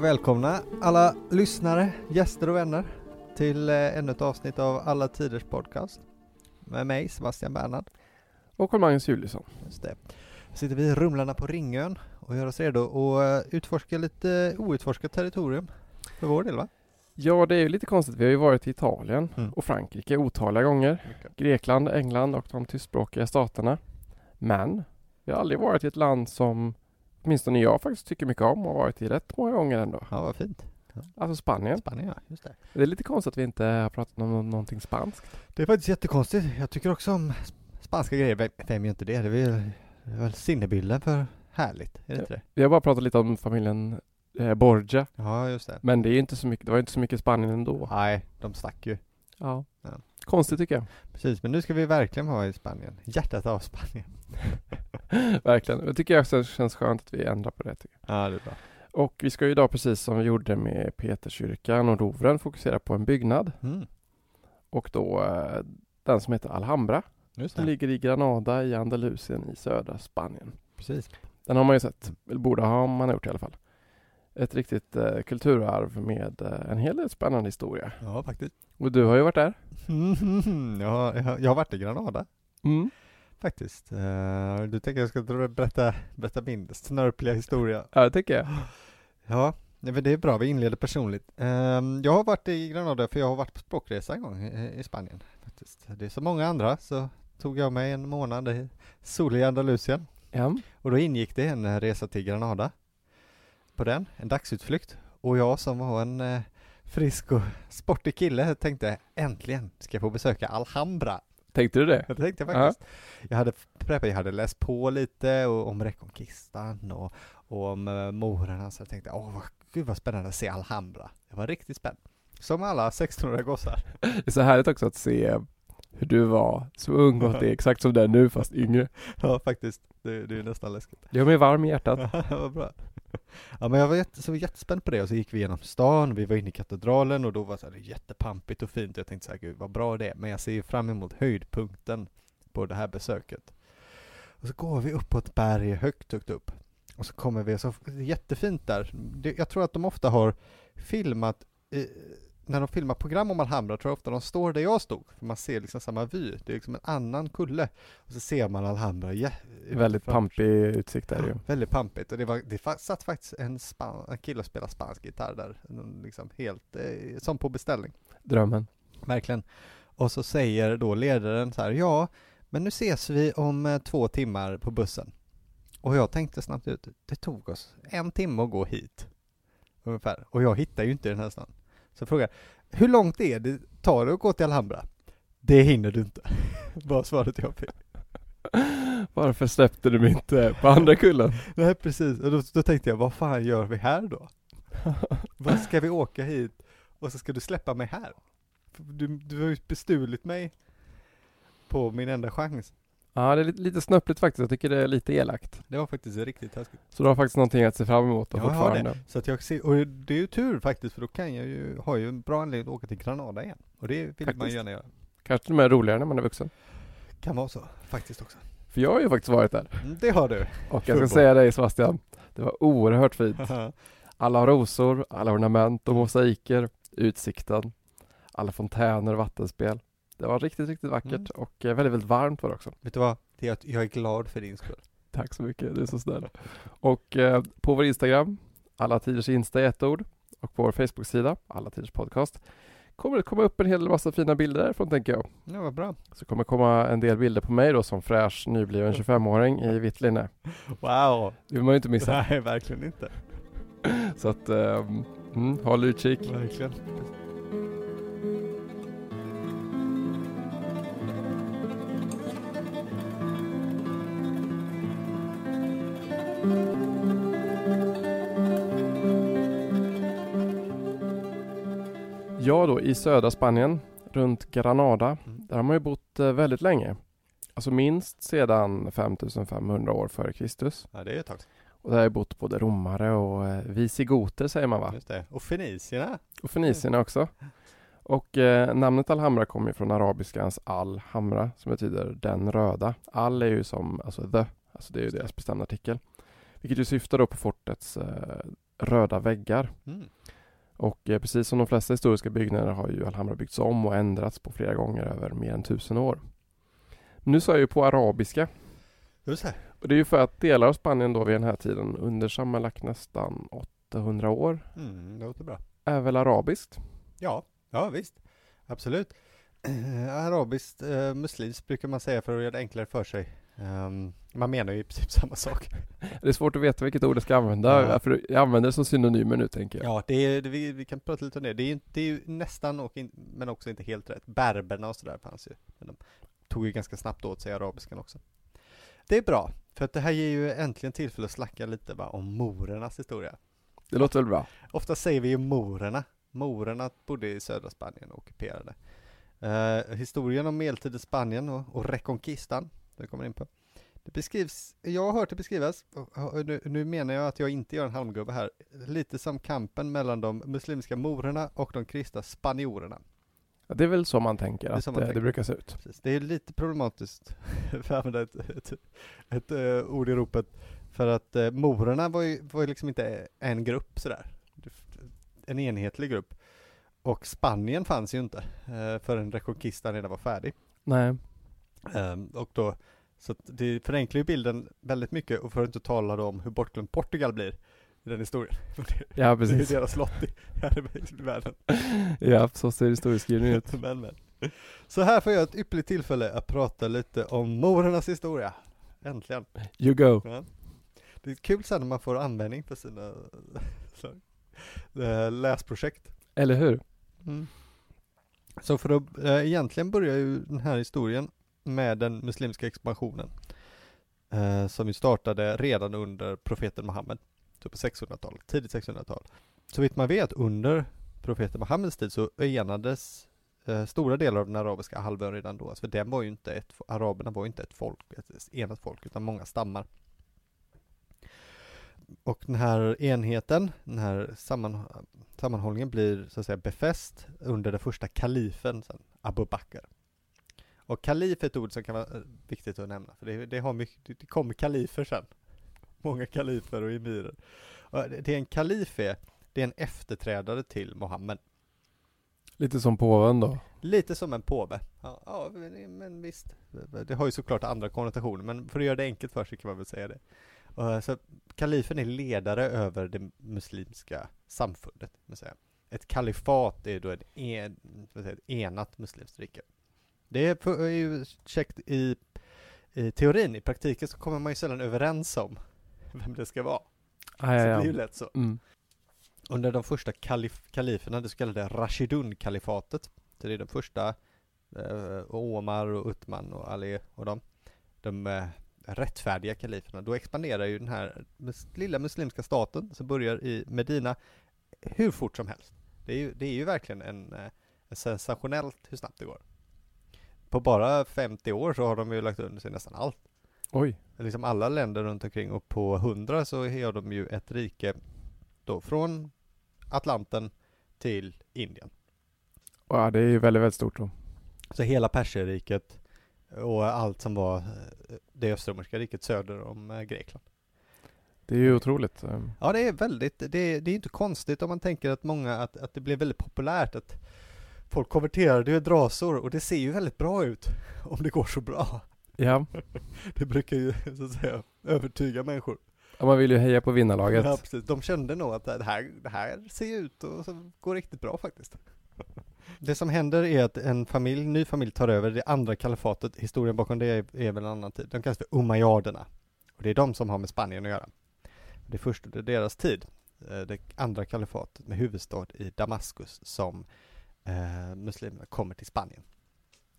Och välkomna alla lyssnare, gäster och vänner till eh, ännu ett avsnitt av Alla Tiders Podcast med mig Sebastian Bernhard. Och Carl-Magnus Juliusson. Just det. Sitter vi i Rumlarna på Ringön och gör oss redo att eh, utforska lite outforskat territorium för vår del va? Ja, det är ju lite konstigt. Vi har ju varit i Italien Mm. och Frankrike otaliga gånger. Mycket. Grekland, England och de tyskspråkiga staterna. Men vi har aldrig varit i ett land som åtminstone jag faktiskt tycker mycket om och har varit i rätt många gånger ändå. Ja, vad fint. Alltså Spanien. Spanien ja, just det. Det är lite konstigt att vi inte har pratat om nå- någonting spanskt. Det är faktiskt jättekonstigt. Jag tycker också om sp- spanska grejer. Vem- Vem gör inte det? Det är väl, det är väl sinnebilden för härligt, är det inte det? Vi har bara pratat lite om familjen eh, Borgia. Ja, just det. Men det är inte så mycket, det var inte så mycket Spanien ändå. Nej, de stack ju. Ja. Ja. Konstigt tycker jag. Precis, men nu ska vi verkligen vara i Spanien. Hjärtat av Spanien. Verkligen. Jag tycker också att det känns skönt att vi ändrar på det. Tycker jag. Ja, det är bra. Och vi ska ju idag, precis som vi gjorde med Peterskyrkan och Louvren, fokusera på en byggnad. Mm. Och då eh, den som heter Alhambra. Just Den ligger i Granada i Andalusien i södra Spanien. Precis. Den har man ju sett, eller borde ha man gjort i alla fall. Ett riktigt eh, kulturarv med eh, en hel del spännande historia. Ja, faktiskt. Och du har ju varit där. Mm, jag, jag, jag har varit i Granada, Mm. faktiskt. Uh, du tänker jag ska berätta, berätta min snörpliga historia? Ja, det tycker jag. Ja, men det är bra. Vi inleder personligt. Ehm, jag har varit i Granada för jag har varit på språkresa en gång i, i Spanien. Faktiskt. Det är så många andra så tog jag mig en månad i soliga Andalusien. Ja. Och då ingick det en eh, resa till Granada. På den, en dagsutflykt. Och jag som var en eh, frisk och sportig kille tänkte äntligen ska jag få besöka Alhambra. Tänkte du det? Det tänkte jag faktiskt. Jag hade preppat, jag hade läst på lite och, om Reconquistan och, och om uh, morerna så jag tänkte åh vad, gud vad spännande att se Alhambra. Det var riktigt spännande. Som alla 16-åriga gossar. Det är så härligt också att se hur du var så ung och att det är exakt som det är nu fast yngre. Ja faktiskt, det, det är nästan läskigt. Det gör mig varm i hjärtat. Vad bra. Ja men jag var jätte, så jättespänd på det och så gick vi genom stan, vi var inne i katedralen och då var det så här jättepampigt och fint och jag tänkte så här, gud vad bra det är, men jag ser fram emot höjdpunkten på det här besöket. Och så går vi upp på ett berg högt, högt upp. Och så kommer vi, så jättefint där. Det, jag tror att de ofta har filmat eh, när de filmar program om Alhambra tror jag ofta de står där jag stod, för man ser liksom samma vy. Det är liksom en annan kulle. Och så ser man Alhambra jä- Väldigt pampig utsikt där ju. Ja, väldigt pampigt och det, var, det satt faktiskt en, span, en kille och spelade spansk gitarr där, liksom helt, eh, som på beställning. Drömmen. Verkligen. Och så säger då ledaren så här, ja, men nu ses vi om eh, två timmar på bussen. Och jag tänkte snabbt ut, det tog oss en timme att gå hit. Ungefär. Och jag hittar ju inte den här stan. Så frågar, hur långt är det, tar det att gå till Alhambra? Det hinner du inte. Var svaret jag fick. Varför släppte du mig inte på andra kullen? Nej precis, och då, då tänkte jag, vad fan gör vi här då? Vad ska vi åka hit och så ska du släppa mig här? Du, du har ju bestulit mig på min enda chans. Ja, det är lite, lite snöpligt faktiskt. Jag tycker det är lite elakt. Det var faktiskt riktigt taskigt. Så du har faktiskt någonting att se fram emot då Ja, jag har fortfarande. Så att jag ser, och det är ju tur faktiskt för då kan jag ju, har ju en bra anledning att åka till Granada igen. Och det vill man Faktiskt. gärna göra. Kanske till och med roligare när man är vuxen. Kan vara så, faktiskt också. För jag har ju faktiskt varit där. Mm, det har du. Och jag ska säga dig Sebastian, det var oerhört fint. Alla rosor, alla ornament och mosaiker, utsikten, alla fontäner och vattenspel. Det var riktigt, riktigt vackert Mm. och eh, väldigt, väldigt varmt var det också. vet du vad? Det är att jag är glad för din skull. Tack så mycket, du är så snäll. Och eh, på vår Instagram, alla tiders Insta i ett ord, och på vår Facebook-sida, alla tiders podcast, kommer det komma upp en hel massa fina bilder därifrån tänker jag. Ja, vad bra. Så kommer komma en del bilder på mig då som fräsch nybliven 25-åring i vitt linne. Wow! Det vill man ju inte missa. Nej, verkligen inte. Så att, ehm, mm, håll utkik. Verkligen. Ja då, i södra Spanien, runt Granada, Mm. där har man ju bott eh, väldigt länge. Alltså minst sedan 5500 år före Kristus. Ja, det är ett tag. Och där har ju bott både romare och eh, visigoter säger man va? Just det. Och fenicierna. Och fenicierna också. Och eh, namnet Alhambra kommer ju från arabiskans al-hamra som betyder den röda. Al är ju som, alltså the, alltså det är ju deras bestämda artikel. Vilket ju syftar då på fortets eh, röda väggar. Mm. Och eh, precis som de flesta historiska byggnader har ju Alhambra byggts om och ändrats på flera gånger över mer än tusen år. Men nu sa jag ju på arabiska. Just det. Och det är ju för att delar av Spanien då vid den här tiden under sammanlagt nästan 800 år Mm, det låter bra. är väl arabiskt. Ja, ja visst. Absolut. Arabiskt, eh, muslimskt brukar man säga för att göra det enklare för sig. Ehm, man menar ju i princip samma sak. Det är svårt att veta vilket ord jag ska använda. Ja. För jag använder det som synonymer nu tänker jag. Ja, det är, det, vi, vi kan prata lite om det. Det är, ju- det är ju nästan, och in, men också inte helt rätt. Berberna och sådär fanns ju. Men de tog ju ganska snabbt åt sig arabiskan också. Det är bra, för att det här ger ju äntligen tillfälle att snacka lite bara om morernas historia. Det låter väl bra? Ofta säger vi ju morerna. Morerna bodde i södra Spanien och ockuperade. Eh, historien om medeltidens Spanien och, och reconquistan, det kommer in på. Det beskrivs, jag har hört det beskrivas, nu, nu menar jag att jag inte gör en halmgubbe här, lite som kampen mellan de muslimska morerna och de kristna spanjorerna. Ja, det är väl så man tänker Det att man eh, tänker. det brukar se ut. Precis. Det är lite problematiskt, för att använda ett, ett, ett, eh, ord i ropet, för att uh, morerna var ju, var ju liksom inte en grupp sådär, en enhetlig grupp. Och Spanien fanns ju inte uh, förrän Reconquistan redan var färdig. Nej, Ehm, och då, så det förenklar ju bilden väldigt mycket, och för att inte tala om hur bortglömt Portugal blir i den historien. Ja det är precis. deras lott i, här i världen. Ja, så ser historieskrivningen ut. men, men. Så här får jag ett ypperligt tillfälle att prata lite om morernas historia. Äntligen. You go. Ja. Det är kul sen när man får användning för sina eh, läsprojekt. Eller hur? Så för att äh, egentligen börjar ju den här historien med den muslimska expansionen. eh, som ju startade redan under profeten Muhammed. Så på 600-talet, tidigt 600-tal. Så vitt man vet under profeten Muhammeds tid så enades eh, stora delar av den arabiska halvön redan då. Alltså, för den var ju inte ett, araberna var ju inte ett folk, ett enat folk, utan många stammar. Och den här enheten, den här samman, sammanhållningen blir så att säga befäst under den första kalifen, sen, Abu Bakr. Och kalif är ett ord som kan vara eh, viktigt att nämna, för det, det, har mycket, det kommer kalifer sen. Många kalifer och emirer. Och det en kalif är, det är en efterträdare till Muhammed. Lite som påven då. Lite som en påve. Ja, ja men, visst. Det har ju såklart andra konnotationer, men för att göra det enkelt för sig kan man väl säga det. Och, så kalifen är ledare över det muslimska samfundet. Ett kalifat är då ett, en, säger, ett enat muslimskt rike. Det är, är ju käckt i, i teorin, i praktiken så kommer man ju sällan överens om vem det ska vara. Ah, Så ja, det blir ju lätt så. Mm. Under de första kalif kaliferna, det så kallade Rashidun-kalifatet, så det är de första, eh, Omar och Uthman och Ali och de, de eh, rättfärdiga kaliferna, då expanderar ju den här mus lilla muslimska staten som börjar i Medina hur fort som helst. Det är ju, det är ju verkligen en, eh, en sensationellt hur snabbt det går. På bara 50 år så har de ju lagt under sig nästan allt Oj. liksom alla länder runt omkring och på 100 så har de ju ett rike då från Atlanten till Indien. Ja, det är ju väldigt, väldigt stort då. Så hela Perserriket och allt som var eh, det östromerska riket söder om eh, Grekland. Det är ju otroligt. ehm. Ja, det är väldigt, det, det är inte konstigt om man tänker att många, att, att det blev väldigt populärt att folk konverterade ju drasor och det ser ju väldigt bra ut om det går så bra. Ja, Det brukar ju så att säga övertyga människor. och man vill ju heja på vinnarlaget. Ja, precis. De kände nog att det här, det här ser ut och går riktigt bra faktiskt. Det som händer är att en familj, ny familj tar över det andra kalifatet. Historien bakom det är, är väl en annan tid. De kallas för umayyaderna. Och det är de som har med Spanien att göra. Det är först under deras tid, eh, det andra kalifatet med huvudstad i Damaskus, som eh, muslimerna kommer till Spanien.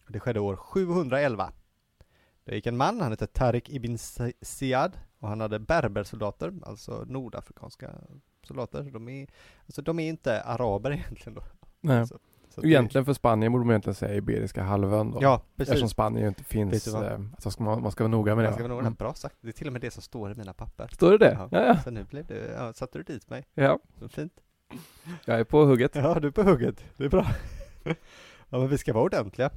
Det skedde år 711. Det gick en man, han hette Tariq ibn Si- Ziyad och han hade berbersoldater, alltså nordafrikanska soldater. De är, alltså de är inte araber egentligen då. Nej. Så, så Egentligen för Spanien borde man egentligen säga Iberiska halvön då. Ja, precis. Eftersom Spanien inte finns. Eh, alltså ska man, man ska vara noga med det. Ska va? vara nog Mm. bra sagt. Det är till och med det som står i mina papper. Står det det? Ja. Ja. Så nu blev det, ja, satte du dit mig. ja. Så fint. Jag är på hugget. Ja, du är på hugget. Det är bra. ja, men vi ska vara ordentliga.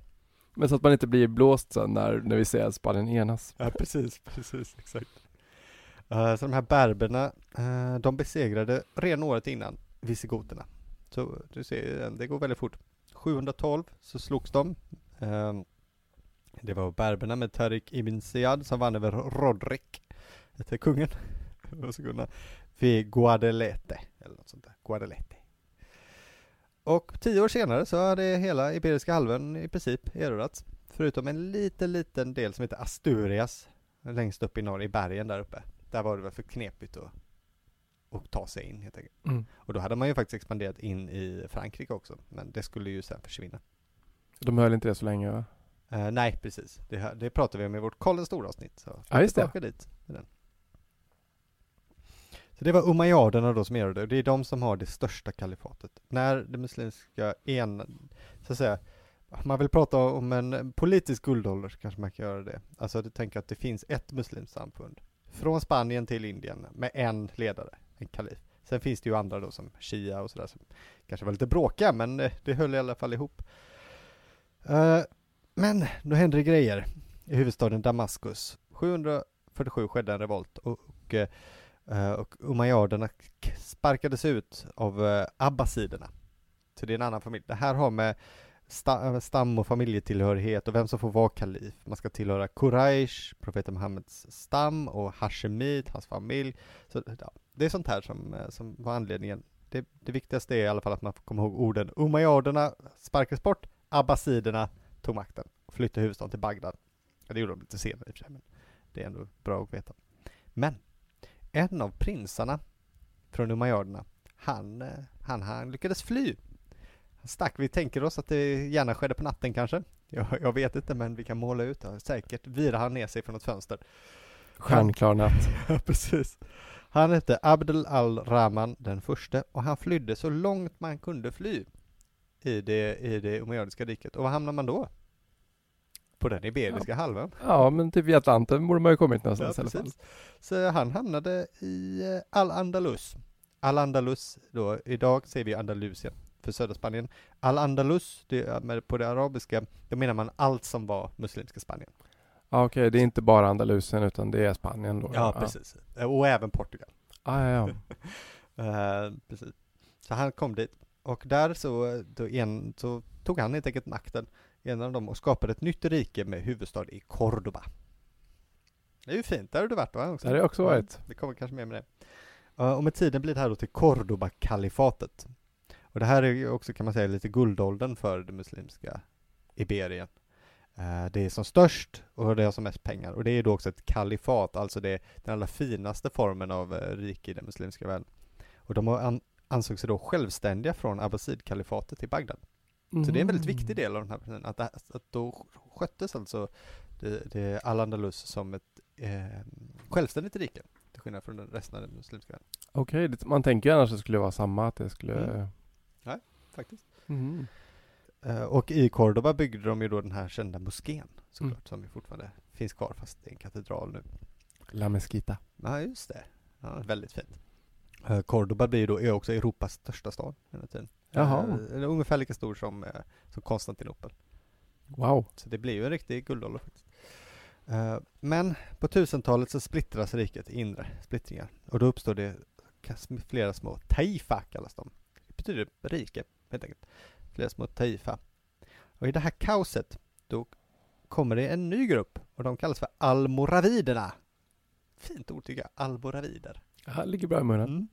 Men så att man inte blir blåst sen när, när vi säger att Spanien enas. Ja, precis, precis, exakt. Eh, så de här berberna, eh, de besegrade redan året innan visigoterna. Så du ser, det går väldigt fort. 712 så slogs de. Eh, det var berberna med Tariq ibn Ziyad som vann över Rodrik, hette kungen. Vid Guadelete, eller något sånt där. Guadelete. Och tio år senare så hade hela Iberiska halvön i princip erövrats. Förutom en liten, liten del som heter Asturias, längst upp i norr, i bergen där uppe. Där var det väl för knepigt att, att ta sig in helt enkelt. Mm. Och då hade man ju faktiskt expanderat in i Frankrike också, men det skulle ju sen försvinna. De höll inte det så länge va? Eh, nej, precis. Det, det pratade vi om i vårt Karl den stora avsnitt. Så Ja, just det. dit med den. Så det var umayyaderna då som erövrade, och det är de som har det största kalifatet. När det muslimska en, så att säga, man vill prata om en politisk guldålder så kanske man kan göra det. Alltså du tänker att det finns ett muslimskt samfund. Från Spanien till Indien med en ledare, en kalif. Sen finns det ju andra då som Shia och sådär som kanske var lite bråkiga men eh, det höll i alla fall ihop. Eh, men då hände det grejer i huvudstaden Damaskus. 747 skedde en revolt och, och, eh, Eh, och umayyaderna sparkades ut av eh, abbasiderna. Så det är en annan familj. Det här har med eh, stam och familjetillhörighet och vem som får vara kalif. Man ska tillhöra Quraysh, profeten Muhammeds stam och hashemit, hans familj. Så, ja, det är sånt här som, som var anledningen. Det, det viktigaste är i alla fall att man får komma ihåg orden umayyaderna sparkades bort, abbasiderna tog makten och flyttade huvudstaden till Bagdad. Ja, det gjorde de lite senare i och för sig, men det är ändå bra att veta. Men en av prinsarna från umayyaderna, han, eh, han, han lyckades fly. Han stack. Vi tänker oss att det gärna skedde på natten kanske. Jag, jag vet inte, men vi kan måla ut det. Säkert virar han ner sig från ett fönster. Stjärnklar natt. Ja, precis. Han hette Abdel al-Rahman den förste och han flydde så långt man kunde fly i det, i det umayyadiska riket. Och var hamnar man då? På den iberiska halvön. Ja, men typ vid Atlanten borde man ju kommit Ja, någonstans i alla fall. precis. Så han hamnade i eh, Al-Andalus. Al-Andalus då, idag säger vi Andalusien för södra Spanien. Al-Andalus, på det arabiska, då menar man allt som var muslimska Spanien. Ja, okej, det är inte bara Andalusien utan det är Spanien då? Ja, precis. Eh, Och även Portugal. Ah, ja, ja. Eh, precis. Så han kom dit och där så, en, så tog han helt enkelt makten, en av dem, och skapade ett nytt rike med huvudstad i Cordoba. Det är ju fint, där har du varit va? Också? Där har jag också varit. Det kommer kanske mer med det. Och med tiden blir det här då till Cordoba-kalifatet. Och det här är ju också kan man säga lite guldåldern för det muslimska Iberien. Eh, Det är som störst och det har som mest pengar och det är då också ett kalifat, alltså det är den allra finaste formen av eh, rike i den muslimska världen. Och de ansåg sig då självständiga från Abbasid-kalifatet i Bagdad. Så det är en väldigt Mm. viktig del av den här personen, att, att då sköttes alltså det, det Al-Andalus som ett eh, självständigt rike, till skillnad från den resten av den muslimska världen. Okej, det- man tänker ju annars att det skulle vara samma, att det skulle... Mm. Faktiskt. Mhm. Eh, och i Cordoba byggde de ju då den här kända moskén, såklart, Mm. som ju fortfarande finns kvar, fast det är en katedral nu. La Mesquita. Ja, just det. Ja, väldigt fint. Eh, Cordoba blir ju då också Europas största stad hela tiden. Jaha. Eh, den är ungefär lika stor som, eh, som Konstantinopel. Wow. Så det blir ju en riktig guldålder faktiskt. Eh, Men på 1000-talet så splittras riket i inre splittringar och då uppstår det flera små taifa kallas de. Det betyder rike helt enkelt. Flera små taifa. Och i det här kaoset då kommer det en ny grupp och de kallas för almoraviderna. Fint ord tycker jag, almoravider. Ja, ligger bra i munnen. Mm.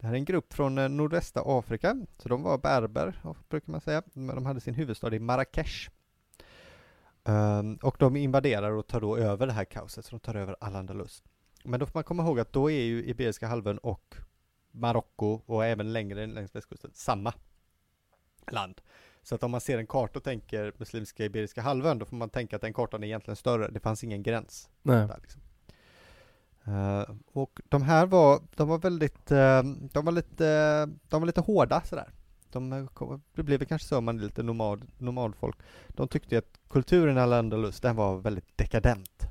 Det här är en grupp från eh, nordvästra Afrika, så de var berber, brukar man säga. Men de hade sin huvudstad i Marrakesh. Ehm, och de invaderar och tar då över det här kaoset, så de tar över Al-Andalus. Men då får man komma ihåg att då är ju Iberiska halvön och Marocko och även längre längs västkusten samma land. Så att om man ser en karta och tänker Muslimska Iberiska halvön, då får man tänka att den kartan är egentligen större. Det fanns ingen gräns Nej. där liksom. Eh, och de här var, de var väldigt, eh, de var lite, de var lite hårda sådär. De, det blev kanske så om man är lite nomad, nomadfolk. De tyckte att kulturen i Al-Andalus, den var väldigt dekadent.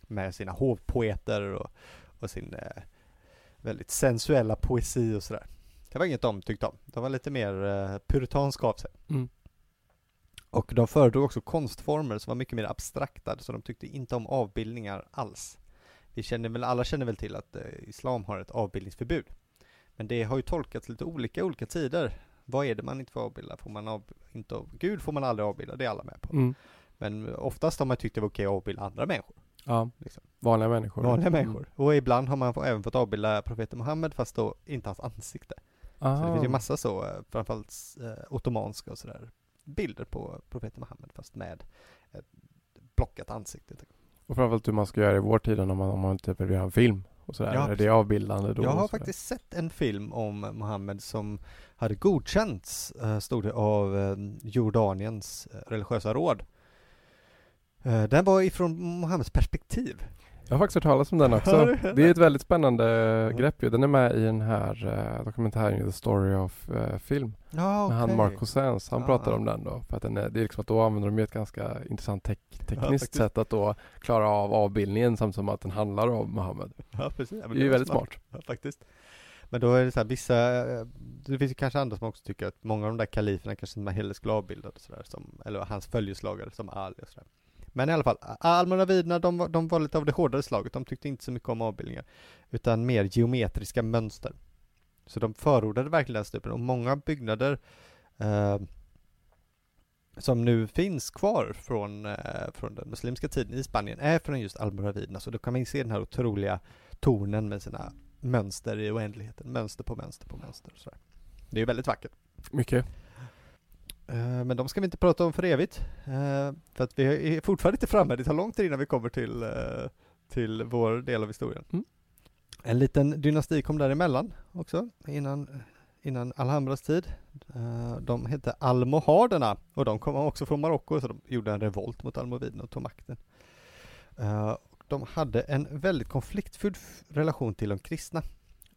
Med sina hovpoeter och, och sin eh, väldigt sensuella poesi och sådär. Det var inget de tyckte om. De var lite mer eh, puritanska av sig. Mm. Och de föredrog också konstformer som var mycket mer abstrakta, så de tyckte inte om avbildningar alls. Vi känner väl, alla känner väl till att eh, islam har ett avbildningsförbud. Men det har ju tolkats lite olika olika tider. Vad är det man inte får avbilda? Får man av, inte av, Gud får man aldrig avbilda, det är alla med på. Mm. Men oftast har man tyckt det var okej att avbilda andra människor. Ja, Liksom. vanliga människor. Vanliga Mm. människor. Och ibland har man även fått avbilda profeten Muhammed fast då inte hans ansikte. Så det Ah. finns ju massa så, eh, framförallt eh, ottomanska och sådär, bilder på profeten Muhammed fast med ett blockat ansikte. Och framförallt hur man ska göra i vår tid om man, om man typ vill göra en film och sådär. Ja, är det avbildande då? Jag har faktiskt sett en film om Muhammed som hade godkänts, eh, stod det, av eh, Jordaniens eh, religiösa råd. Den var ifrån Muhammeds perspektiv. Jag har faktiskt hört talas om den också. Det är ett väldigt spännande grepp ju. Den är med i den här uh, dokumentären The Story of eh, Film. Ja, Med han Mark Cousins. Han Ah. pratar om den då. För att den är, det är liksom att då använder de ett ganska intressant tek- tekniskt faktiskt. sätt att då klara av avbildningen samtidigt som att den handlar om Muhammed. Ja, precis. Ja, men Det är ju väldigt smart. Ja, faktiskt. Men då är det så här, vissa, eh, det finns ju kanske andra som också tycker att många av de där kaliferna kanske man hellre skulle avbilda och sådär, som, eller hans följeslagare som Ali och sådär. Men i alla fall, almoraviderna de, de var lite av det hårdare slaget, de tyckte inte så mycket om avbildningar, utan mer geometriska mönster. Så de förordade verkligen den stupen. och många byggnader eh, som nu finns kvar från, eh, från den muslimska tiden i Spanien är från just almoraviderna, så då kan man ju se den här otroliga tornen med sina mönster i oändligheten, mönster på mönster på mönster Så. Det är väldigt vackert. Mycket. Eh, Men de ska vi inte prata om för evigt. eh, För att vi är fortfarande inte framme, det tar lång tid innan vi kommer till, eh, till vår del av historien. Mm. En liten dynasti kom däremellan också, innan, innan Alhambras tid. De hette almohaderna och de kom också från Marocko så de gjorde en revolt mot almoviderna och tog makten. De hade en väldigt konfliktfylld relation till de kristna.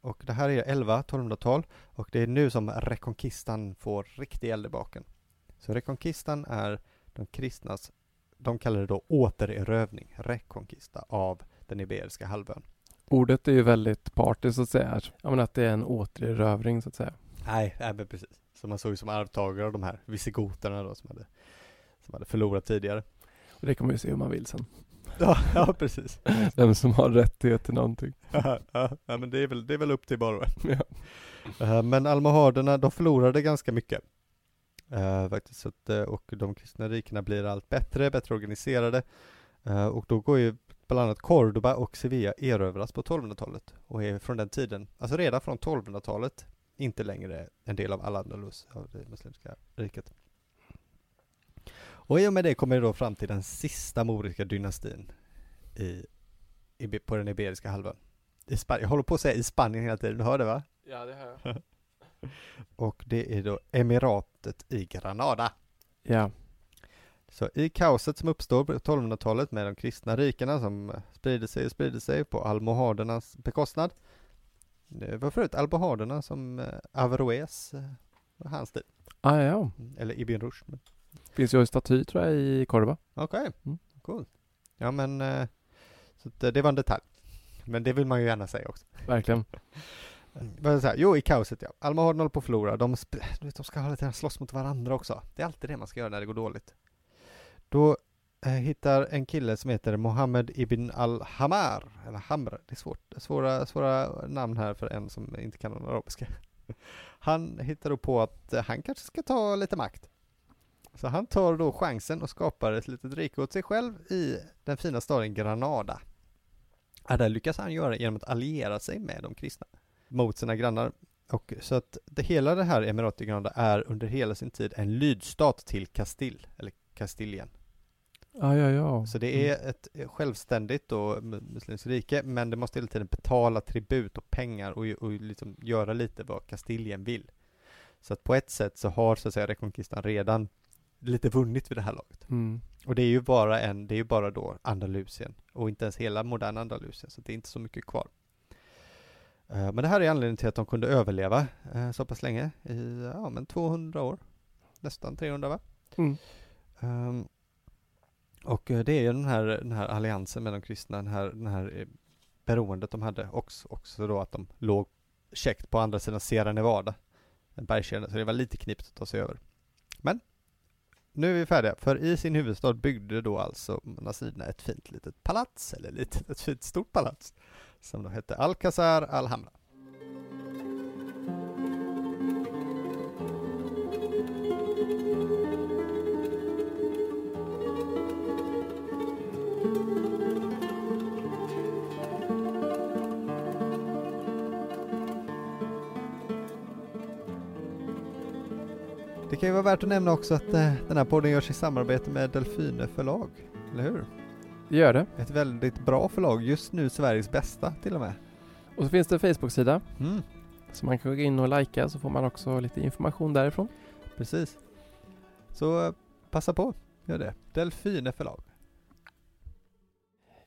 Och det här är 11-1200-tal och det är nu som rekonkistan får riktig eld i baken. Så rekonkistan är de kristnas, de kallar det då återerövning, rekonkista av den Iberiska halvön. Ordet är ju väldigt party så att säga. Ja men att det är en återerövring så att säga. Nej, nej men precis. Så man såg ju som arvtagare av de här visigoterna då som hade, som hade förlorat tidigare. Och det kan man ju se om man vill sen. Ja, ja precis. Vem som har rättighet till någonting. ja, ja, men det är väl, det är väl upp till var och en. Ja. Eh, Men almohaderna, de förlorade ganska mycket. Eh, faktiskt, att, eh, och de kristna rikena blir allt bättre, bättre organiserade. Eh, och då går ju bland annat Cordoba och Sevilla erövras på 1200-talet. Och är från den tiden, alltså redan från 1200-talet, inte längre en del av Al-Andalus, av det muslimska riket. Och i och med det kommer det då fram till den sista moriska dynastin i, i, på den Iberiska halvön. I Spanien, jag håller på att säga i Spanien hela tiden, du hör det va? Ja det har jag. Och det är då Emiratet i Granada. Ja. Så i kaoset som uppstår på 1200-talet med de kristna rikena som eh, sprider sig och sprider sig på almohadernas bekostnad. Det var förut almohaderna som eh, Averroes eh, var hans tid. Ah, ja. Mm, Eller Ibn Rushd. Finns ju en staty tror jag i Cordoba. Okej, Mm. cool. Ja men, eh, så eh, det var en detalj. Men det vill man ju gärna säga också. Verkligen. Mm. Men så här, jo, i kaoset ja. Alma håller på att förlora. De, du vet, de ska hela slåss mot varandra också. Det är alltid det man ska göra när det går dåligt. Då eh, hittar en kille som heter Mohammed ibn al-Hamar, eller Hamr, det är svårt, svåra, svåra namn här för en som inte kan någon arabiska. Han hittar då på att eh, han kanske ska ta lite makt. Så han tar då chansen och skapar ett litet rike åt sig själv i den fina staden Granada. Ja, där lyckas han göra genom att alliera sig med de kristna mot sina grannar. Och så att det, hela det här emiratet Granada är under hela sin tid en lydstat till Kastill, eller Kastilien. Ja, ja, ja. Så det är ett självständigt och muslimskt rike, men det måste hela tiden betala tribut och pengar och, och liksom göra lite vad Kastilien vill. Så att på ett sätt så har så att säga Reconquistan redan lite vunnit vid det här laget. Mm. Och det är ju bara en, det är ju bara då Andalusien och inte ens hela moderna Andalusien, så det är inte så mycket kvar. Eh, Men det här är anledningen till att de kunde överleva eh, så pass länge, i ja, men 200 år, nästan 300 va? Mm. Ehm, och eh, det är ju den här, den här alliansen med de kristna, den här, den här beroendet de hade också, också då att de låg käckt på andra sidan Sierra Nevada, en bergskedja, så det var lite knipigt att ta sig över. Men nu är vi färdiga, för i sin huvudstad byggde då alltså nazisterna ett fint litet palats, eller litet, ett fint stort palats, som då hette Alcazar Alhambra. Det kan ju vara värt att nämna också att eh, den här podden görs i samarbete med Delfine förlag, eller hur? Det gör det. Ett väldigt bra förlag, just nu Sveriges bästa till och med. Och så finns det en Facebook-sida Mm, så man kan gå in och likea så får man också lite information därifrån. precis. Så eh, passa på, gör det. Delfine förlag.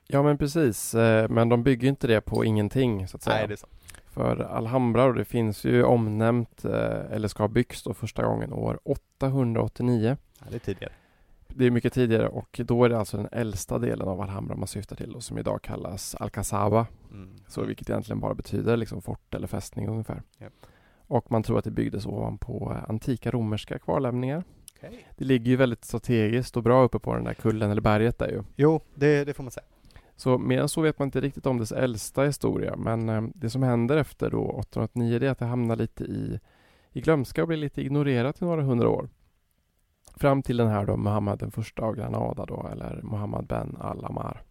Ja men precis, eh, men de bygger inte det på ingenting så att säga. Nej, det är så. För Alhambra, och det finns ju omnämnt, eh, eller ska ha byggts då första gången år 889. Ja, det är tidigare. Det är mycket tidigare och då är det alltså den äldsta delen av Alhambra man syftar till och som idag kallas Alcazaba. Mm. Så vilket egentligen bara betyder liksom fort eller fästning ungefär. Ja. Och man tror att det byggdes ovanpå eh, antika romerska kvarlämningar. Okej. Det ligger ju väldigt strategiskt och bra uppe på den där kullen eller berget där ju. Jo, det, det får man säga. Så mer än så vet man inte riktigt om dess äldsta historia men eh, det som händer efter då 809 det är att det hamnar lite i, i glömska och blir lite ignorerat i några hundra år. Fram till den här då Muhammed den första av Granada då eller Muhammad ben al-Ammar.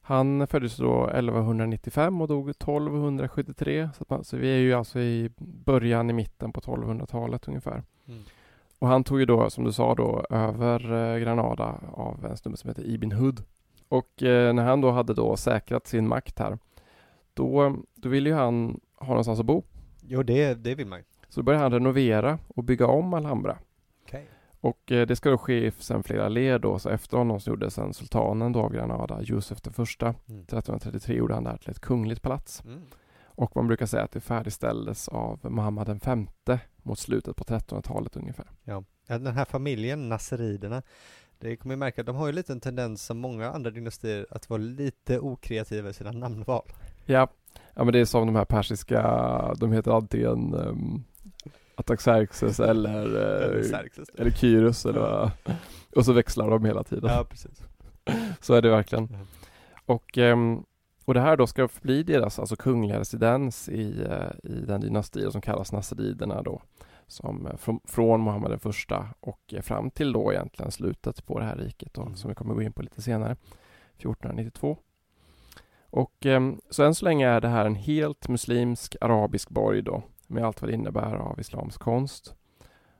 Han föddes då 1195 och dog 1273 så, man, så vi är ju alltså i början i mitten på 1200-talet ungefär. Mm. Och han tog ju då, som du sa då, över eh, Granada av en snubbe som heter Ibn Hud. Och eh, när han då hade då säkrat sin makt här, då, då ville ju han ha någonstans att bo. Jo, det, det vill man ju. Så började han renovera och bygga om Alhambra. Och eh, det ska då ske i sen flera led då, så efter honom så gjorde sen sultanen då av Granada, Josef den första, Mm. 1333 gjorde han det här till ett kungligt palats. Mm. Och man brukar säga att det färdigställdes av den femte mot slutet på 1300-talet ungefär. Ja, den här familjen, Nasseriderna, det kommer ju märka, de har ju lite en tendens som många andra dynastier att vara lite okreativa i sina namnval. Ja, ja men det är som de här persiska, de heter antingen um, Artaxerxes eller, Eller eh, Xerxes. eller Kyrus eller vad- och så växlar de hela tiden. Ja, precis. Så är det verkligen. Mm. Och, ehm, och det här då ska bli deras alltså kungliga residens i, eh, i den dynasti som kallas Nasseriderna då. Som eh, från, från Muhammed den första och fram till då egentligen slutet på det här riket då, Mm. som vi kommer gå in på lite senare. 1492. Och ehm, så än så länge är det här en helt muslimsk arabisk borg då med allt vad det innebär av islamsk konst.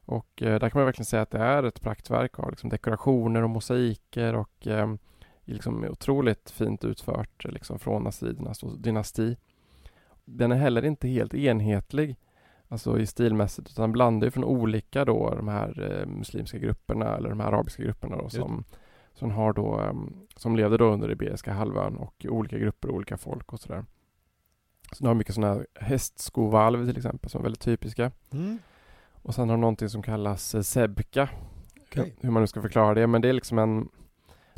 Och eh, där kan man verkligen säga att det är ett praktverk av liksom, dekorationer och mosaiker och eh, liksom, otroligt fint utfört liksom, från nasseridernas dynasti. Den är heller inte helt enhetlig alltså i stilmässigt utan blandar ju från olika då de här eh, muslimska grupperna eller de här arabiska grupperna då, som, som har då eh, som levde då under Iberiska halvön och olika grupper och olika folk och sådär. Så de har mycket sådana här hästskovalv till exempel som är väldigt typiska. Mm. Och sen har de någonting som kallas eh, sebka. Okej. Hur man nu ska förklara det, men det är liksom en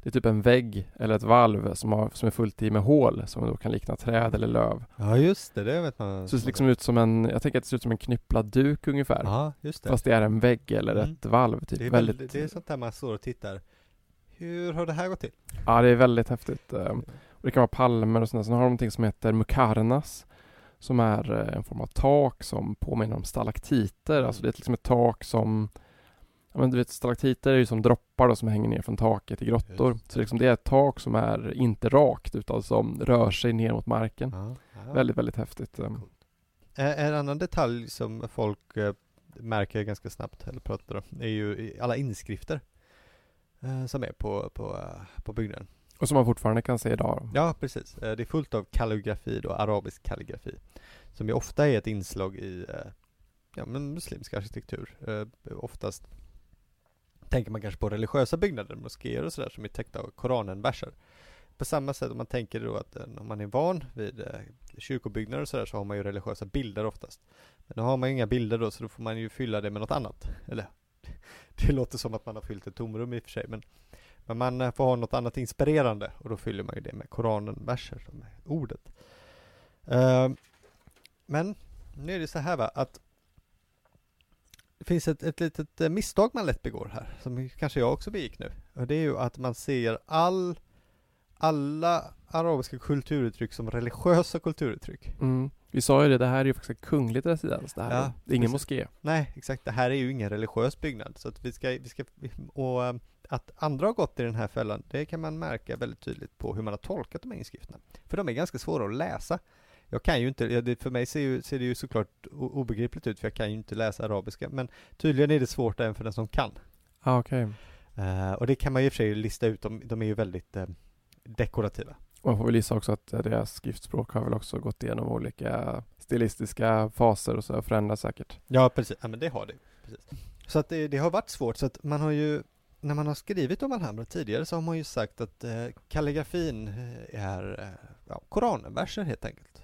det är typ en vägg eller ett valv som, har, som är fullt i med hål som då kan likna träd eller löv. Ja, just det, det vet man. Så det ser liksom ut som en, jag tänker att det ser ut som en knypplad duk ungefär. Ja, just det. Fast det är en vägg eller Mm. ett valv. Typ. det, är väldigt, väldigt... det är sånt där man står och tittar. Hur har det här gått till? Ja, det är väldigt häftigt. Och det kan vara palmer och sånt. Sen har de någonting som heter mukarnas. Som är eh, en form av tak som påminner om stalaktiter. Alltså det är liksom ett tak som Ja men du vet stalaktiter är ju som droppar då som hänger ner från taket i grottor. Just Så liksom det är ett tak som är inte rakt utan som rör sig ner mot marken. Ja. Ja. Väldigt, väldigt häftigt. eh. Eh, En annan detalj som folk eh, märker ganska snabbt, eller pratar om, är ju alla inskrifter eh, som är på, på, på byggnaden. Och som man fortfarande kan se idag. Ja, precis. Eh, det är fullt av kalligrafi då, arabisk kalligrafi. Som ju ofta är ett inslag i eh, ja, men muslimsk arkitektur. Eh, oftast tänker man kanske på religiösa byggnader, moskéer och sådär som är täckta av Koranenverser. På samma sätt om man tänker då att om man är van vid kyrkobyggnader och sådär så har man ju religiösa bilder oftast. Men nu har man ju inga bilder då så då får man ju fylla det med något annat. Eller det låter som att man har fyllt ett tomrum i och för sig men, men man eh, får ha något annat inspirerande och då fyller man ju det med Koranen-verser, som är ordet. Eh, men nu är det så här va att det finns ett, ett litet eh, misstag man lätt begår här, som kanske jag också begick nu. Och det är ju att man ser all, alla arabiska kulturuttryck som religiösa kulturuttryck. Mm. Vi sa ju det, det här är ju faktiskt en kunglig residens. Det här Ja, är ingen precis. moské. Nej, exakt. Det här är ju ingen religiös byggnad. Så att vi ska, vi ska, och eh, att andra har gått i den här fällan, det kan man märka väldigt tydligt på hur man har tolkat de här inskrifterna. För de är ganska svåra att läsa. Jag kan ju inte, för mig ser, ju, ser det ju såklart obegripligt ut, för jag kan ju inte läsa arabiska, men tydligen är det svårt även för den som kan. Ah, okej. Eh, och det kan man ju i och för sig lista ut, de, de är ju väldigt eh, dekorativa. Man får väl gissa också att deras skriftspråk har väl också gått igenom olika stilistiska faser och så har förändrats säkert. Ja, precis. Ja, men det har det. Precis. Så att det, det har varit svårt, så att man har ju när man har skrivit om Alhambra tidigare så har man ju sagt att eh, kalligrafin eh, är eh, ja, koranverser helt enkelt.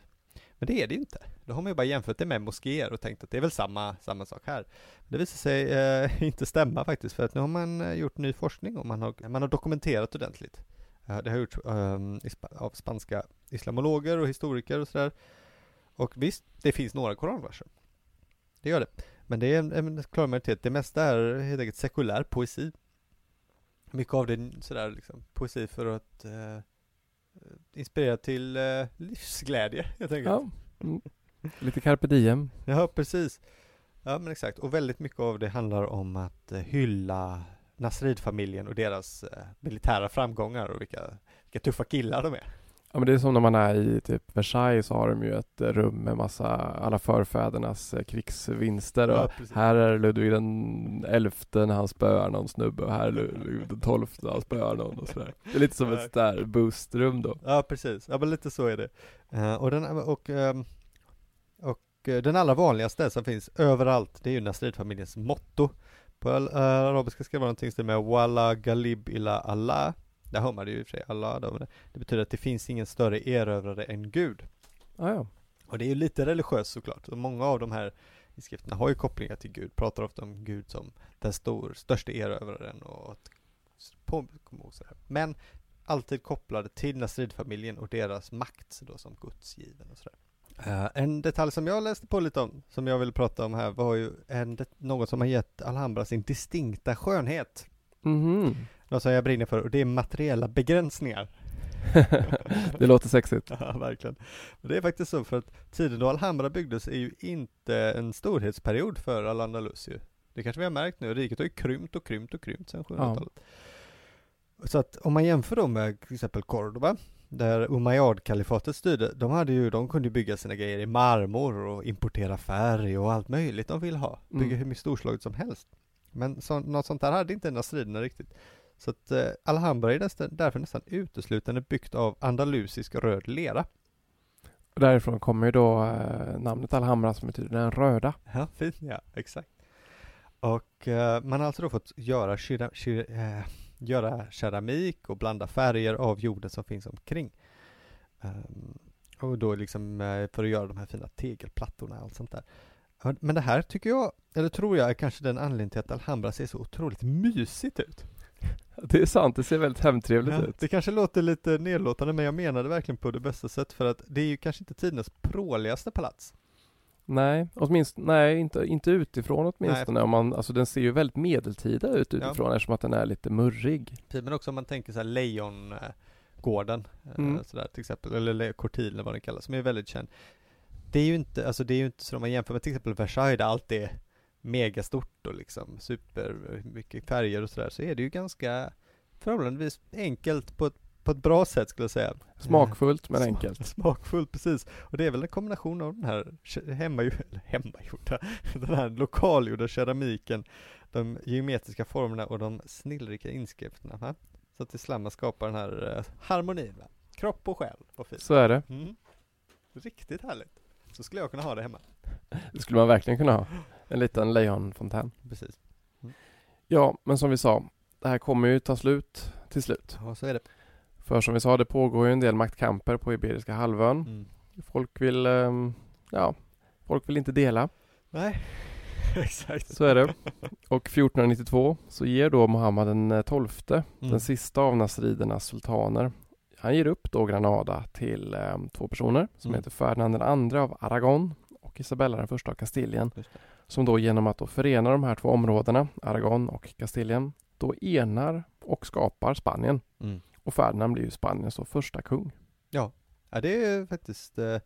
Men det är det ju inte. Då har man ju bara jämfört det med moskéer och tänkt att det är väl samma, samma sak här. Det visar sig eh, inte stämma faktiskt, för att nu har man eh, gjort ny forskning och man har, man har dokumenterat ordentligt. Eh, det har gjorts ehm, av spanska islamologer och historiker och sådär. Och visst, det finns några koranverser. Det gör det. Men det är en, en klar majoritet. Det mesta är helt enkelt sekulär poesi. Mycket av det är sådär liksom poesi för att eh, inspirera till eh, livsglädje helt enkelt. Ja. Mm. Lite carpe diem. Ja, precis. Ja, men exakt. Och väldigt mycket av det handlar om att eh, hylla Nasrid-familjen och deras eh, militära framgångar och vilka, vilka tuffa killar de är. Ja men det är som när man är i typ Versailles så har de ju ett rum med massa, alla förfädernas eh, krigsvinster och Ja, här är Ludvig den elfte när han spöar någon snubbe och här är Ludvig den tolfte när han spöar någon och sådär. Det är lite som Ja. ett där boostrum då. Ja, precis. Ja, men lite så är det. Eh, och, den, och, ehm, och eh, den allra vanligaste som finns överallt, det är ju Nasrid-familjens motto. På arabiska ska det vara någonting som med Walla Galib ila Allah. Där hör man det ju i och för sig, men det, det betyder att det finns ingen större erövrare än Gud. Ah, ja. Och det är ju lite religiöst såklart. Och många av de här inskrifterna har ju kopplingar till Gud, pratar ofta om Gud som den stor, största erövraren och att på. Men alltid kopplade till Nasrid-familjen och deras makt då som gudsgiven och sådär. Eh, en detalj som jag läste på lite om, som jag vill prata om här, var ju en, något som har gett Alhambra sin distinkta skönhet. Mhm. Något som jag brinner för, och det är materiella begränsningar. det låter sexigt. Ja, verkligen. Och det är faktiskt så för att tiden då Alhambra byggdes är ju inte en storhetsperiod för Al-Andalus. Det kanske vi har märkt nu, riket har ju krympt och krympt och krympt sedan 700-talet. Så att om man jämför då med till exempel Cordoba, där Umayyad-kalifatet styrde, de hade ju, de kunde bygga sina grejer i marmor och importera färg och allt möjligt de vill ha. Bygga Mm. hur mycket storslaget som helst. Men så, något sånt där hade inte nasriderna riktigt. Så att eh, Alhambra är nästan, därför nästan uteslutande byggt av andalusisk röd lera. Och därifrån kommer ju då eh, namnet Alhambra som betyder den röda. Ja, fint. Ja, exakt. Och eh, man har alltså då fått göra, kera, kera, eh, göra keramik och blanda färger av jorden som finns omkring. Ehm, och då liksom eh, för att göra de här fina tegelplattorna och allt sånt där. Men det här tycker jag, eller tror jag, är kanske den anledningen till att Alhambra ser så otroligt mysigt ut. Det är sant, det ser väldigt hemtrevligt Ja, ut. det kanske låter lite nedlåtande men jag menar det verkligen på det bästa sätt för att det är ju kanske inte tidernas pråligaste palats. Nej, åtminstone, nej inte, inte utifrån åtminstone. Om man, alltså den ser ju väldigt medeltida ut utifrån eftersom att den är lite murrig. Men också om man tänker så här Lejongården, Mm. eh, sådär till exempel, eller eller vad den kallas, som är väldigt känd. Det är ju inte, alltså det är ju inte så om man jämför med till exempel Versailles där allt är megastort och liksom super mycket färger och sådär, så är det ju ganska förhållandevis enkelt på ett, på ett bra sätt skulle jag säga. Smakfullt men Sma- enkelt. Smakfullt, precis. Och det är väl en kombination av den här hemmagjorda, den här lokalgjorda keramiken, de geometriska formerna och de snillrika inskrifterna. Va? Så att tillsammans skapar den här eh, harmonin. Va? Kropp och själ, vad fint. Så är det. Mm. Riktigt härligt. Så skulle jag kunna ha det hemma. Det skulle man verkligen kunna ha. En liten lejonfontän. Precis. Ja, men som vi sa, det här kommer ju ta slut till slut. Ja, så är det. För som vi sa, det pågår ju en del maktkamper på Iberiska halvön. Mm. Folk vill, ehm, ja, folk vill inte dela. Nej, exakt. Så är det. Och 1492 så ger då Muhammad den tolfte, Mm. den sista av nasridernas sultaner. Han ger upp då Granada till ehm, två personer som Mm. heter Ferdinand den andra av Aragon och Isabella den första av Kastiljen. Som då genom att då förena de här två områdena, Aragon och Kastilien, då enar och skapar Spanien. Mm. Och Ferdinand blir ju Spaniens första kung. Ja, det är faktiskt eh,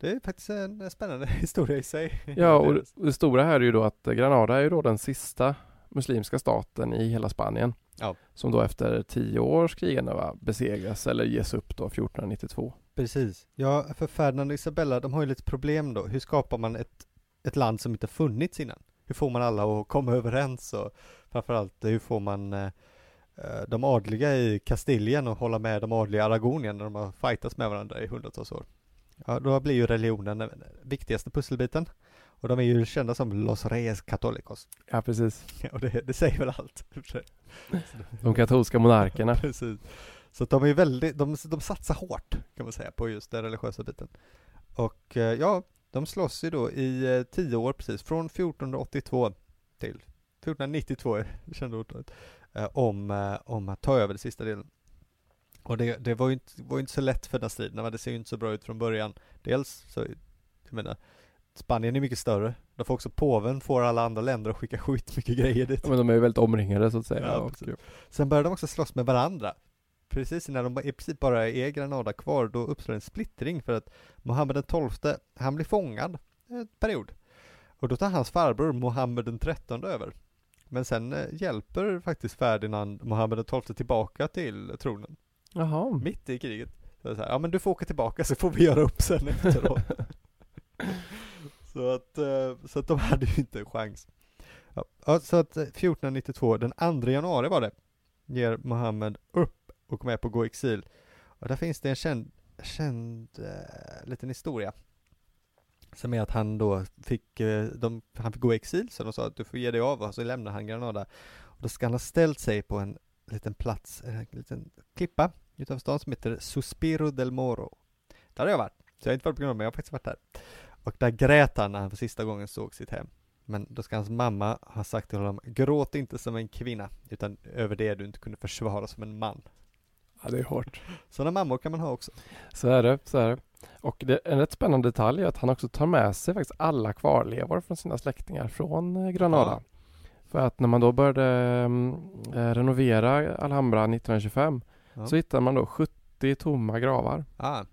det är faktiskt en spännande historia i sig. Ja, och det stora här är ju då att Granada är ju då den sista muslimska staten i hela Spanien. Ja. Som då efter tio års krigande va, besegras eller ges upp då 1492. Precis. Ja, för Ferdinand och Isabella, de har ju lite problem då. Hur skapar man ett, ett land som inte funnits innan? Hur får man alla att komma överens och framförallt hur får man eh, eh de adliga i Kastilien och hålla med de adliga i Aragonien när de har fightats med varandra i hundratals år? Ja, då blir ju religionen den viktigaste pusselbiten. Och de är ju kända som Los Reyes Católicos. Ja, precis. och det, det säger väl allt. De katolska monarkerna. precis. Så de är väldigt, de, de satsar hårt kan man säga på just den religiösa biten. Och eh, ja, de slåss ju då i eh, tio år precis, från 1482 till 1492, kände eh, om, om att ta över den sista delen. Och det, det var ju inte, var inte så lätt för den striden, det ser ju inte så bra ut från början. Dels så, jag menar, Spanien är mycket större. Då får också påven får alla andra länder att skicka skitmycket grejer dit. Ja, men de är ju väldigt omringade så att säga. Ja, och, Sen börjar de också slåss med varandra. Precis när de i princip bara är Granada kvar, då uppstår en splittring för att Mohammed XII, han blir fångad en period. Och då tar hans farbror Mohammed XIII över. Men sen eh, hjälper faktiskt Ferdinand Mohammed XII tillbaka till tronen. Jaha. Mitt i kriget. Så, så här, ja men du får åka tillbaka så får vi göra upp sen efteråt. så att, eh, så att de hade ju inte en chans. Ja, så att 1492, eh, den 2 januari var det, ger Mohammed upp och med på att gå i exil. Och där finns det en känd, känd uh, liten historia. Som är att han då fick, uh, de, han fick gå i exil, så de sa att du får ge dig av, och så lämnar han Granada. Och då ska han ha ställt sig på en liten plats, eh, en liten klippa utanför stan som heter Suspiro del Moro. Där har jag varit, så jag har inte varit på Granada, men jag har faktiskt varit där. Och där grät han när han för sista gången såg sitt hem. Men då ska hans mamma ha sagt till honom, gråt inte som en kvinna, utan över det du inte kunde försvara som en man. Ja, det är hårt. Sådana mammor kan man ha också. Så är det, så är det. Och det, en rätt spännande detalj är att han också tar med sig faktiskt alla kvarlevor från sina släktingar från eh, Granada. Ja. För att när man då började äh, renovera Alhambra 1925 ja. så hittade man då 70 tomma gravar. Ja,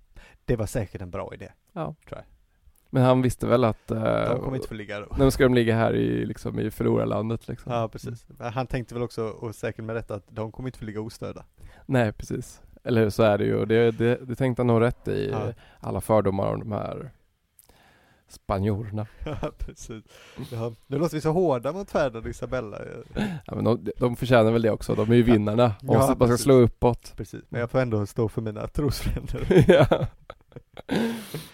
det var säkert en bra idé. Ja. Tror jag. Men han visste väl att... Uh, de kommer inte få ligga då. Nu ska de ligga här i, liksom, i förlorarlandet liksom. Ja, precis. Han tänkte väl också, och säkert med rätt, att de kommer inte få ligga ostörda. Nej, precis. Eller så är det ju, det, det, det tänkte han nog rätt i, ja. alla fördomar om de här spanjorerna. Ja, precis. Ja, nu låter vi så hårda mot Ferdinand och Isabella. Ja, men de, de förtjänar väl det också, de är ju vinnarna. Ja, och man ska slå uppåt. Precis, men jag får ändå stå för mina trosfränder. ja.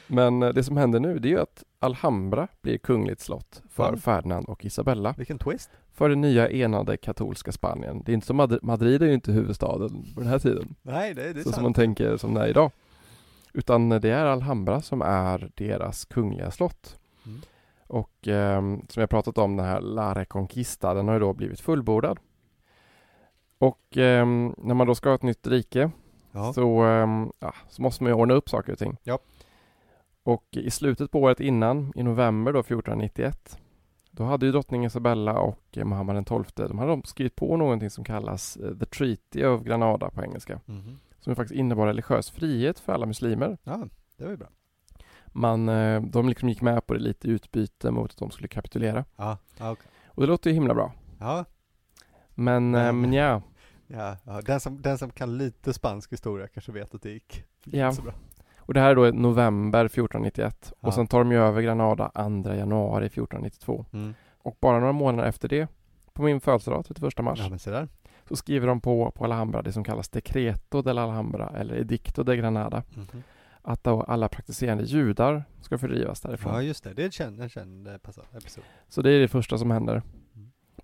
Men eh, det som händer nu det är ju att Alhambra blir kungligt slott för ja. Ferdinand och Isabella. Vilken twist! För det nya enade katolska Spanien. Det är inte som Madrid, Madrid är ju inte huvudstaden på den här tiden. Nej, det, det är Så sant. som man tänker som det är idag. Utan det är Alhambra som är deras kungliga slott. Mm. Och eh, som jag pratat om, den här La Reconquista, den har ju då blivit fullbordad. Och eh, när man då ska ha ett nytt rike ja. så, um, ja, så måste man ju ordna upp saker och ting. Ja. Och i slutet på året innan, i november då 1491, då hade ju drottning Isabella och Muhammed den XII, de hade skrivit på någonting som kallas uh, The Treaty of Granada på engelska. Mm. Som faktiskt innebar religiös frihet för alla muslimer. Ja, det var ju bra. Man, uh, de liksom gick med på det lite i utbyte mot att de skulle kapitulera. Ja, okay. Och det låter ju himla bra. Ja. Men, men ja, Ja, ja den, som, den som kan lite spansk historia kanske vet att det gick ja. så bra. Och det här är då november 1491 ja. och sen tar de ju över Granada 2 januari 1492. Mm. Och bara några månader efter det, på min födelsedag, 31 mars, ja, men så, där. så skriver de på, på Alhambra det som kallas Decreto de la Alhambra eller Edicto de Granada. Mm. Att då alla praktiserande judar ska fördrivas därifrån. Ja, just det. Det är en känd, en känd episod. Så det är det första som händer.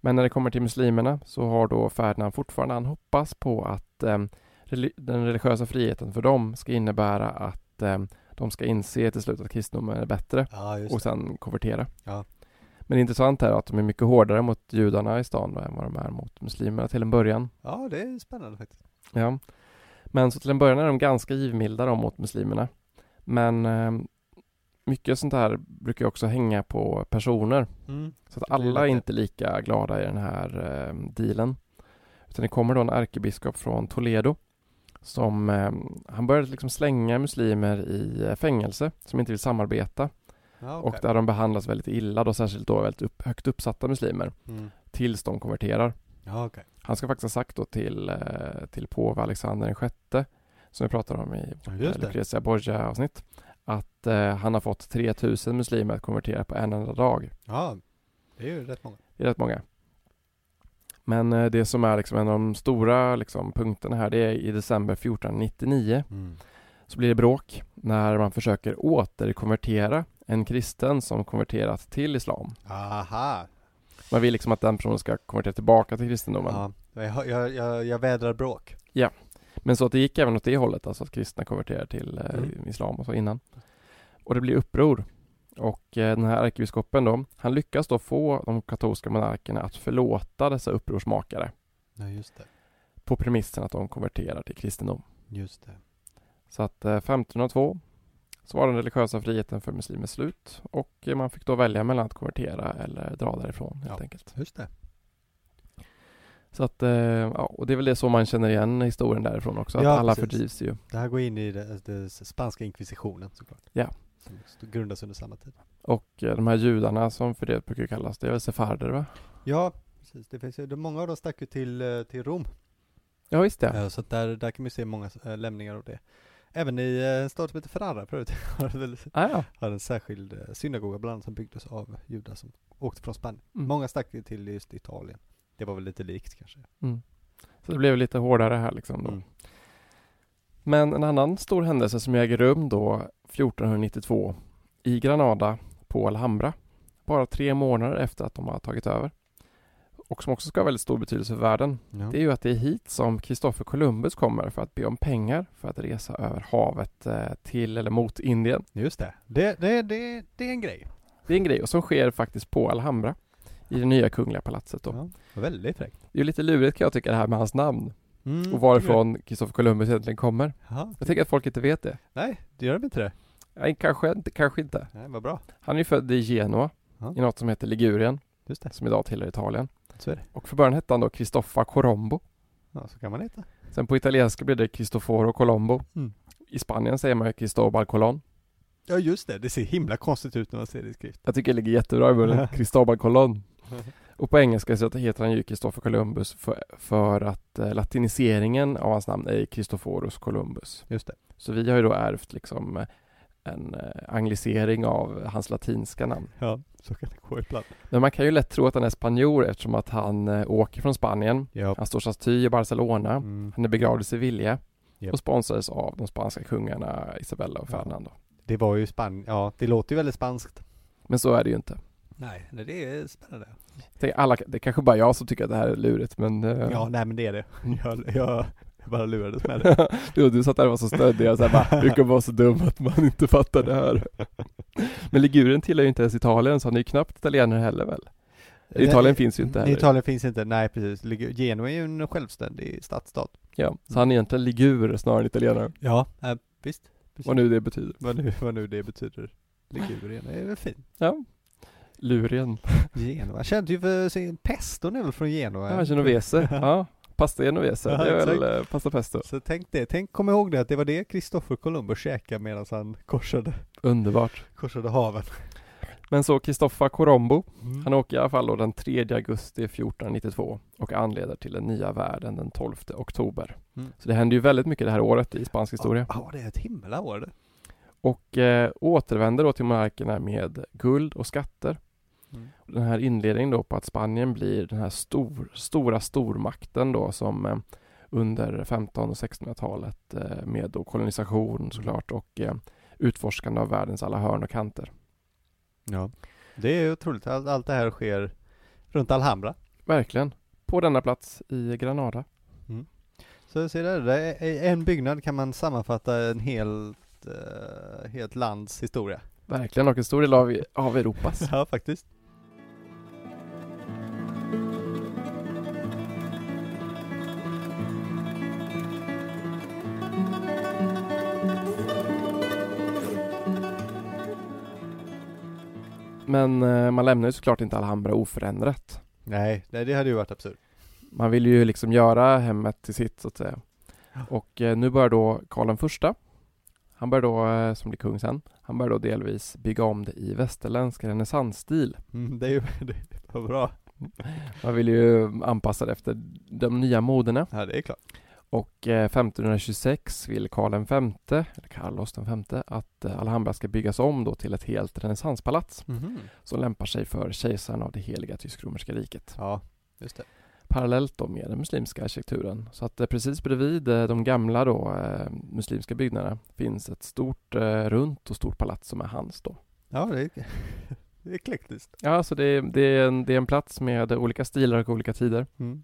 Men när det kommer till muslimerna så har då Ferdinand fortfarande, han hoppas på att eh, den religiösa friheten för dem ska innebära att eh, de ska inse till slut att kristendomen är bättre ja, och sen konvertera. Ja. Men det intressant är att de är mycket hårdare mot judarna i stan än vad de är mot muslimerna till en början. Ja, det är spännande faktiskt. Ja. Men så till en början är de ganska givmilda mot muslimerna. Men eh, mycket sånt här brukar också hänga på personer. Mm. Så att alla är inte lika glada i den här eh, dealen. Utan det kommer då en ärkebiskop från Toledo som eh, han började liksom slänga muslimer i eh, fängelse som inte vill samarbeta Ja, och där de behandlas väldigt illa då särskilt då väldigt upp, högt uppsatta muslimer Mm. tills de konverterar. Okej. Han ska faktiskt ha sagt då till, eh, till påve Alexander den sjätte som vi pratade om i eh, Att eh, han har fått 3000 muslimer att konvertera på en enda dag. Ja, det är ju rätt många. Det är rätt många. Men eh, det som är liksom en av de stora liksom, punkterna här det är i december 1499 Mm. så blir det bråk när man försöker återkonvertera en kristen som konverterat till islam. Aha. Man vill liksom att den personen ska konvertera tillbaka till kristendomen. Ja, jag, jag, jag, jag vädrar bråk. Men så att det gick även åt det hållet, alltså att kristna konverterar till eh, Mm. islam och så innan. Och det blir uppror. Och eh, den här ärkebiskopen då, han lyckas då få de katolska monarkerna att förlåta dessa upprorsmakare Ja, just det. på premissen att de konverterar till kristendom. Just det. Så att eh, 1502 så var den religiösa friheten för muslimer slut och eh, man fick då välja mellan att konvertera eller dra därifrån helt Ja. enkelt. Just det. Så att, eh, ja, och det är väl det så man känner igen historien därifrån också, att Ja, alla precis. fördrivs ju. Det här går in i det, det spanska inkvisitionen såklart. Ja. Som grundas under samma tid. Och eh, de här judarna som för det brukar kallas, det är väl sefarder va? Ja, precis. Det finns ju, det, många av dem stack ju till, eh, till Rom. Ja visst. Eh, Så där, där kan vi se många lämningar av det. Även i en stad som heter Ferrara förut. har, det väl, Ah, ja. har en särskild synagoga bland annat som byggdes av judar som åkte från Spanien. Mm. Många stack till just Italien. Det var väl lite likt kanske. Mm. Så det blev lite hårdare här liksom då. Mm. Men en annan stor händelse som äger rum då 1492 i Granada på Alhambra. Bara tre månader efter att de har tagit över. Och som också ska ha väldigt stor betydelse för världen. Ja. Det är ju att det är hit som Kristoffer Columbus kommer för att be om pengar för att resa över havet eh, till eller mot Indien. Just det. Det, det, det. det är en grej. Det är en grej och som sker faktiskt på Alhambra i det nya kungliga palatset då. Ja. Väldigt fräckt. Det är lite lurigt kan jag tycka det här med hans namn Mm, och varifrån Kristoffer Columbus egentligen kommer. Ja. Jag tänker att folk inte vet det. Nej, det gör de inte det. Nej, kanske inte. Kanske inte. Nej, vad bra. Han är ju född i Genua, Ja. i något som heter Ligurien, som idag tillhör Italien. Så är det. Och för början hette han då Cristoffa Colombo. Ja, så kan man heta. Sen på italienska blir det Cristoforo Colombo. Mm. I Spanien säger man ju Cristobal Colon. Ja, just det. Det ser himla konstigt ut när man ser det i skrift. Jag tycker det ligger jättebra i munnen. Cristobal Colon. Och på engelska så heter han ju Kristoffer Columbus för, för att eh, latiniseringen av hans namn är Christoforus Columbus. Just det. Så vi har ju då ärvt liksom eh, en eh, anglicering av hans latinska namn. Ja, så kan det gå ibland. Men man kan ju lätt tro att han är spanjor eftersom att han eh, åker från Spanien. Ja. Han står staty i Barcelona. Mm. Han är begravd i Sevilla Japp. och sponsrades av de spanska kungarna Isabella och Ja. Ferdinand. då. Det var ju Spanien. Ja, det låter ju väldigt spanskt. Men så är det ju inte. Nej, nej, det är spännande. Tänk, alla, det är kanske bara jag som tycker att det här är lurigt men eh, Ja, nej men det är det. Jag, jag bara lurades med det. du, du satt där och var så stöddig och så här bara, kan man vara så dum att man inte fattar det här? Men Ligurien tillhör ju inte ens Italien så han är ju knappt italienare heller väl? Italien finns ju inte heller. Italien finns inte, nej precis. Genua är ju en självständig stadsstat. Ja, så han är egentligen ligur snarare än italienare. Ja, äh, visst. Precis. Vad nu det betyder. Vad nu, vad nu det betyder. Ligurien är väl fint. Ja. Lurien. Genua. Känd ju för sin peston är väl från Genua? Ja, genovese. Ja, pasta genovese. Ja, Det är väl exakt. eh, pasta pesto. Så tänk det, tänk, kom ihåg det att det var det Kristoffer Columbus käkade medan han korsade, Underbart. korsade haven. Men så Kristoffa Colombo, Mm. han åker i alla fall då den 3 augusti 1492 och anleder till den nya världen den 12 oktober. Mm. Så det händer ju väldigt mycket det här året i spansk historia. Ja, det är ett himla år det. Och eh, återvänder då till monarkerna med guld och skatter. Mm. Den här inledningen då på att Spanien blir den här stor, stora stormakten då som eh, under 15 och 1600-talet eh, med då kolonisation såklart och eh, utforskande av världens alla hörn och kanter. Ja. Det är otroligt, allt, allt det här sker runt Alhambra. Verkligen. På denna plats i Granada. Så se där, det i en byggnad kan man sammanfatta en helt, helt lands historia. Verkligen och en stor del av, av Europas. Ja, faktiskt. Men eh, man lämnar ju såklart inte Alhambra oförändrat. Nej, nej, det hade ju varit absurt. Man vill ju liksom göra hemmet till sitt så att säga. Och eh, nu börjar då Karl den första han börjar då, eh, som blir kung sen, han börjar då delvis bygga om det i västerländsk renässansstil. Mm, det är ju det var bra. Man vill ju anpassa det efter de nya moderna. Ja, det är klart. Och eh, 1526 vill Karl V, eller Carlos V, att eh, Alhambra ska byggas om då till ett helt renässanspalats Mhm. som lämpar sig för kejsaren av det heliga tysk-romerska riket. Ja, just det. Parallellt då med den muslimska arkitekturen. Så att eh, precis bredvid eh, de gamla då eh, muslimska byggnaderna finns ett stort eh, runt och stort palats som är hans då. Ja, det är, det är eklektiskt. Ja, så det är, det, är en, det är en plats med olika stilar och olika tider. Mm.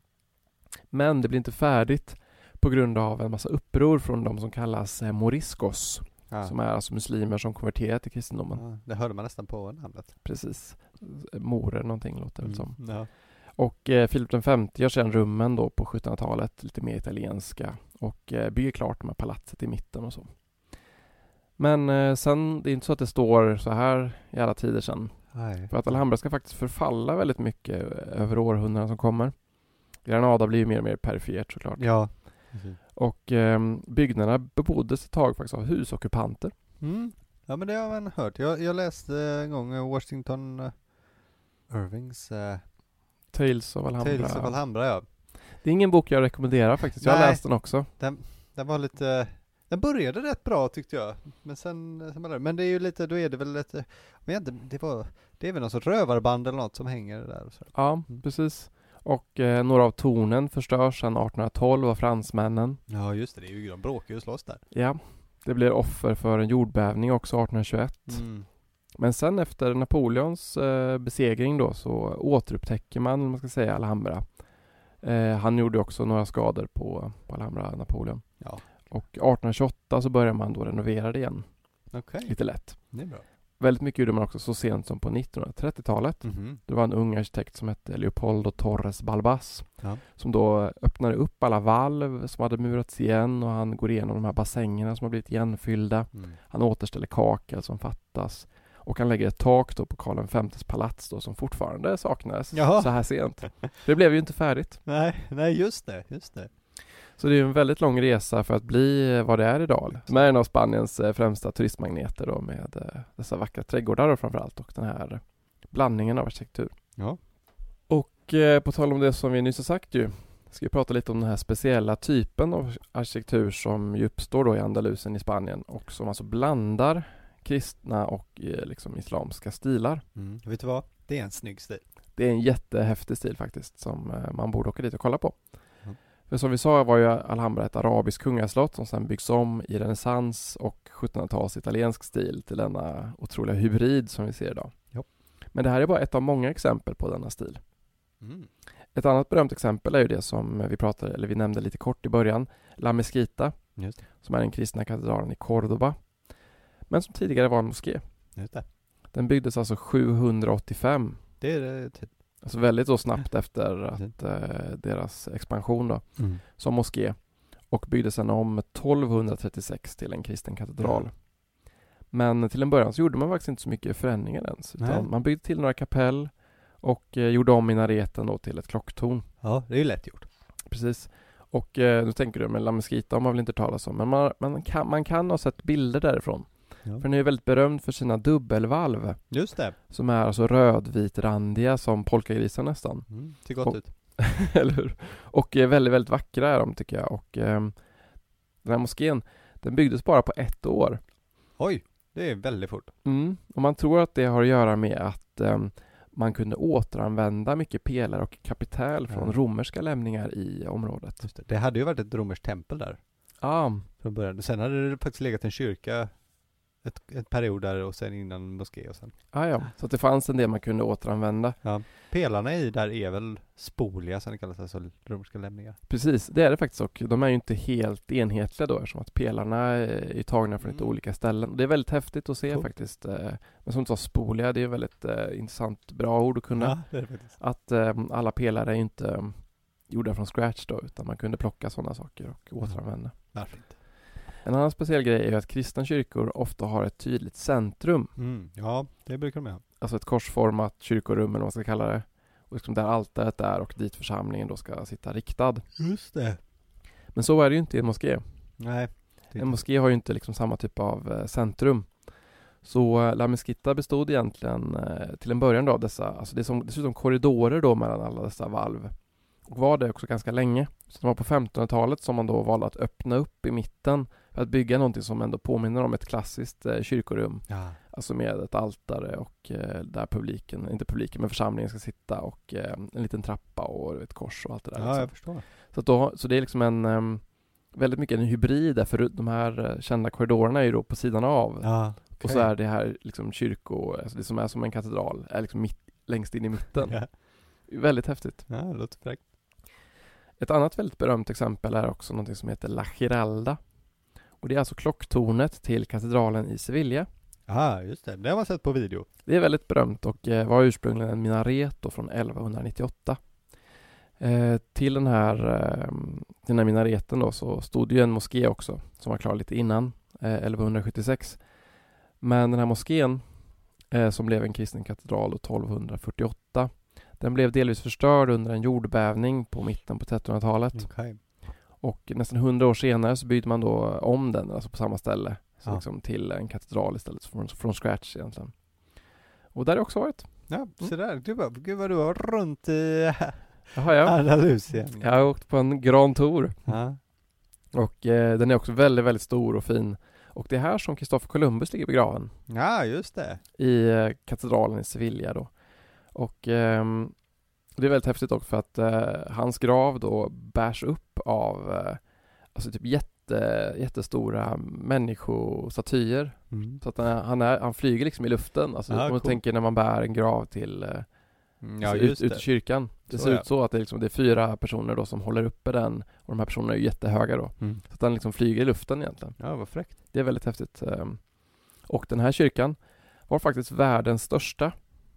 Men det blir inte färdigt på grund av en massa uppror från de som kallas eh, moriscos, Ja. som är alltså muslimer som konverterat till kristendomen. Ja, det hörde man nästan på namnet. Precis. Morer någonting låter det som. Mm. Ja. Och eh, Filip V gör sedan rummen då på 1700-talet, lite mer italienska och eh, bygger klart med palatset i mitten och så. Men eh, sen, det är inte så att det står så här i alla tider sen. Nej. För att Alhambra ska faktiskt förfalla väldigt mycket över århundraden som kommer. Granada blir ju mer och mer perifert såklart. Ja. Och eh, byggnaderna beboddes ett tag faktiskt av husockupanter. Mm. Ja men det har man hört. Jag, jag läste en gång eh, Washington eh, Irvings uh, Tales of Alhambra. Tales of Alhambra ja. Det är ingen bok jag rekommenderar faktiskt. Jag har läst den också. Den var lite, den började rätt bra tyckte jag. Men sen, sen men det är ju lite, då är det väl lite, men det var, det är väl någon sorts rövarband eller något som hänger där. Ja, Mm. precis. Och eh, några av tornen förstörs sedan 1812 av fransmännen. Ja just det, det är ju, de bråkar ju och slåss där. Ja, det blir offer för en jordbävning också 1821. Mm. Men sen efter Napoleons eh, besegring då så återupptäcker man, man ska säga, Alhambra. Eh, han gjorde också några skador på, på Alhambra, Napoleon. Ja, Och 1828 så börjar man då renovera det igen, okej. lite lätt. Det är bra. Väldigt mycket gjorde man också så sent som på 1930-talet. Mhm. Det var en ung arkitekt som hette Leopoldo Torres Balbas Ja. som då öppnade upp alla valv som hade murats igen och han går igenom de här bassängerna som har blivit igenfyllda. Mm. Han återställer kakel som fattas och han lägger ett tak då på Karl Vs palats då som fortfarande saknades Jaha. så här sent. Det blev ju inte färdigt. Nej, nej just det, just det. Så det är en väldigt lång resa för att bli vad det är idag. Som är en av Spaniens eh, främsta turistmagneter då med eh, dessa vackra trädgårdar då framförallt och den här blandningen av arkitektur. Ja. Och eh, på tal om det som vi nyss har sagt ju ska vi prata lite om den här speciella typen av arkitektur som ju uppstår då i Andalusien i Spanien och som alltså blandar kristna och eh, liksom islamska stilar. Mm. Vet du vad? Det är en snygg stil. Det är en jättehäftig stil faktiskt som eh, man borde åka dit och kolla på. För som vi sa var ju Alhambra ett arabiskt kungaslott som sedan byggs om i renässans och 1700-tals italiensk stil till denna otroliga hybrid som vi ser idag. Ja. Men det här är bara ett av många exempel på denna stil. Mm. Ett annat berömt exempel är ju det som vi pratade, eller vi nämnde lite kort i början, La Mesquita, som är den kristna katedralen i Cordoba, men som tidigare var en moské. Den byggdes alltså 785, Det är det. typ. Alltså väldigt så snabbt efter att eh, deras expansion då, Mm. som moské och byggdes sen om 1236 till en kristen katedral. Ja. Men till en början så gjorde man faktiskt inte så mycket förändringar ens, utan man byggde till några kapell och eh, gjorde om minareten då till ett klocktorn. Ja, det är ju lätt gjort. Precis. Och eh, nu tänker du, men La Mesquita har man väl inte talas om, men man, man, kan, man kan ha sett bilder därifrån. Ja. För den är ju väldigt berömd för sina dubbelvalv, Just det. som är alltså rödvitrandiga som polkagrisar nästan. Mm. Ser gott Och- ut. Eller hur? Och eh, väldigt, väldigt vackra är de tycker jag. Och ehm, den här moskén, den byggdes bara på ett år. Oj, det är väldigt fort. Mm. Och man tror att det har att göra med att ehm, man kunde återanvända mycket pelare och kapitäl från Ja. romerska lämningar i området. Det. det hade ju varit ett romerskt tempel där Ah, från början. Sen hade det faktiskt legat en kyrka ett, ett period där och sen innan moské och sen. ah, ja, så att det fanns en del man kunde återanvända. Pelarna i där är väl spolia som det kallas, alltså romerska lämningar. Precis, det är det faktiskt och de är ju inte helt enhetliga då eftersom att pelarna är ju tagna från lite Mm. olika ställen. Det är väldigt häftigt att se Coolt. faktiskt. eh, Men som du sa, spolia, det är väldigt eh, intressant, bra ord att kunna. Ja, det är det. Att eh, alla pelare är inte eh, gjorda från scratch då, utan man kunde plocka sådana saker och återanvända. Varför inte? En annan speciell grej är att kristna kyrkor ofta har ett tydligt centrum. Mm. Ja, det brukar de ha. Alltså ett korsformat kyrkorum eller vad man ska kalla det. Och liksom där altaret är och dit församlingen då ska sitta riktad. Just det. Men så är det ju inte i en moské. Nej. En moské har ju inte liksom samma typ av eh, centrum. Så eh, La Mesquita bestod egentligen eh, till en början då av dessa, alltså det är som, dessutom korridorer då mellan alla dessa valv. Och var det också ganska länge. Så det var på 1500-talet som man då valde att öppna upp i mitten att bygga någonting som ändå påminner om ett klassiskt eh, kyrkorum. Ja. Alltså med ett altare och eh, där publiken, inte publiken men församlingen ska sitta och eh, en liten trappa och ett kors och allt det där. ja, liksom. jag förstår. Så, då, så det är liksom en ehm, väldigt mycket en hybrid där, för de här eh, kända korridorerna är ju då på sidan av. Ja. Och så är det här liksom kyrko, alltså det som är som en katedral, är liksom mitt, längst in i mitten. Ja, Väldigt häftigt. ja det låter fräckt. Ett annat väldigt berömt exempel är också något som heter La Giralda. Och det är alltså klocktornet till katedralen i Sevilla. Ja, just det. Det har man sett på video. Det är väldigt berömt och eh, var ursprungligen en minaret från 1198. Eh, till den här, eh, den här minareten då så stod ju en moské också som var klar lite innan, eh, 1176. Men den här moskén eh, som blev en kristen katedral då 1248 den blev delvis förstörd under en jordbävning på mitten på 1300-talet. Okej. Och nästan hundra år senare så byggde man då om den, alltså på samma ställe, så Ja. liksom till en katedral istället, från, från scratch egentligen. Och där har jag också varit. Ja, så där. Gud vad, gud vad du har runt i Jaha, ja. Andalusien. Jag har åkt på en Grand Tour Ja. och eh, den är också väldigt, väldigt stor och fin. Och det är här som Kristoffer Columbus ligger begraven, ja, just det. i eh, katedralen i Sevilla då. Och ehm, det är väldigt häftigt också för att eh, hans grav då bärs upp av eh, alltså typ jätte, jättestora människostatyer Mm. Så att han, är- han, är, han flyger liksom i luften. Alltså, Ja, om man cool. tänker när man bär en grav till eh, Ja, alltså just ut, ut kyrkan. Det Så ser ja. ut så att det är, liksom, det är fyra personer då som håller uppe den och de här personerna är ju jättehöga då. Mm. Så att han liksom flyger i luften egentligen. Ja, vad fräckt. Det är väldigt häftigt. ehm. Och den här kyrkan var faktiskt världens största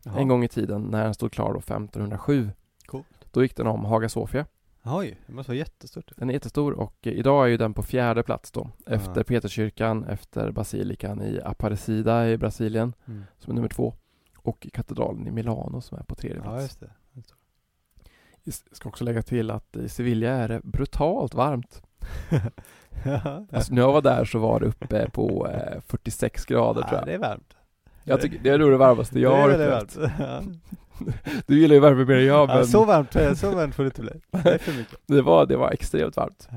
Jaha. en gång i tiden när den stod klar då 1507. Coolt. Då gick den om Haga Sofia. Oj, det måste vara jättestort. Den är jättestor och eh, idag är ju den på fjärde plats då. Efter Ja. Peterskyrkan, efter basilikan i Aparecida i Brasilien Mm. som är nummer två. Och katedralen i Milano som är på tredje Ja, plats. just det. Jag ska också lägga till att i Sevilla är det brutalt varmt. ja, Alltså när jag var där så var det uppe på eh, 46 grader tror ja, jag. det är varmt. Jag tycker, det är nog det varmaste jag det har upplevt. varmt. Du gillar ju värme mer än jag Ja, men så varmt, eh, så varmt får det inte bli. Det är för mycket. det, var, det var extremt varmt.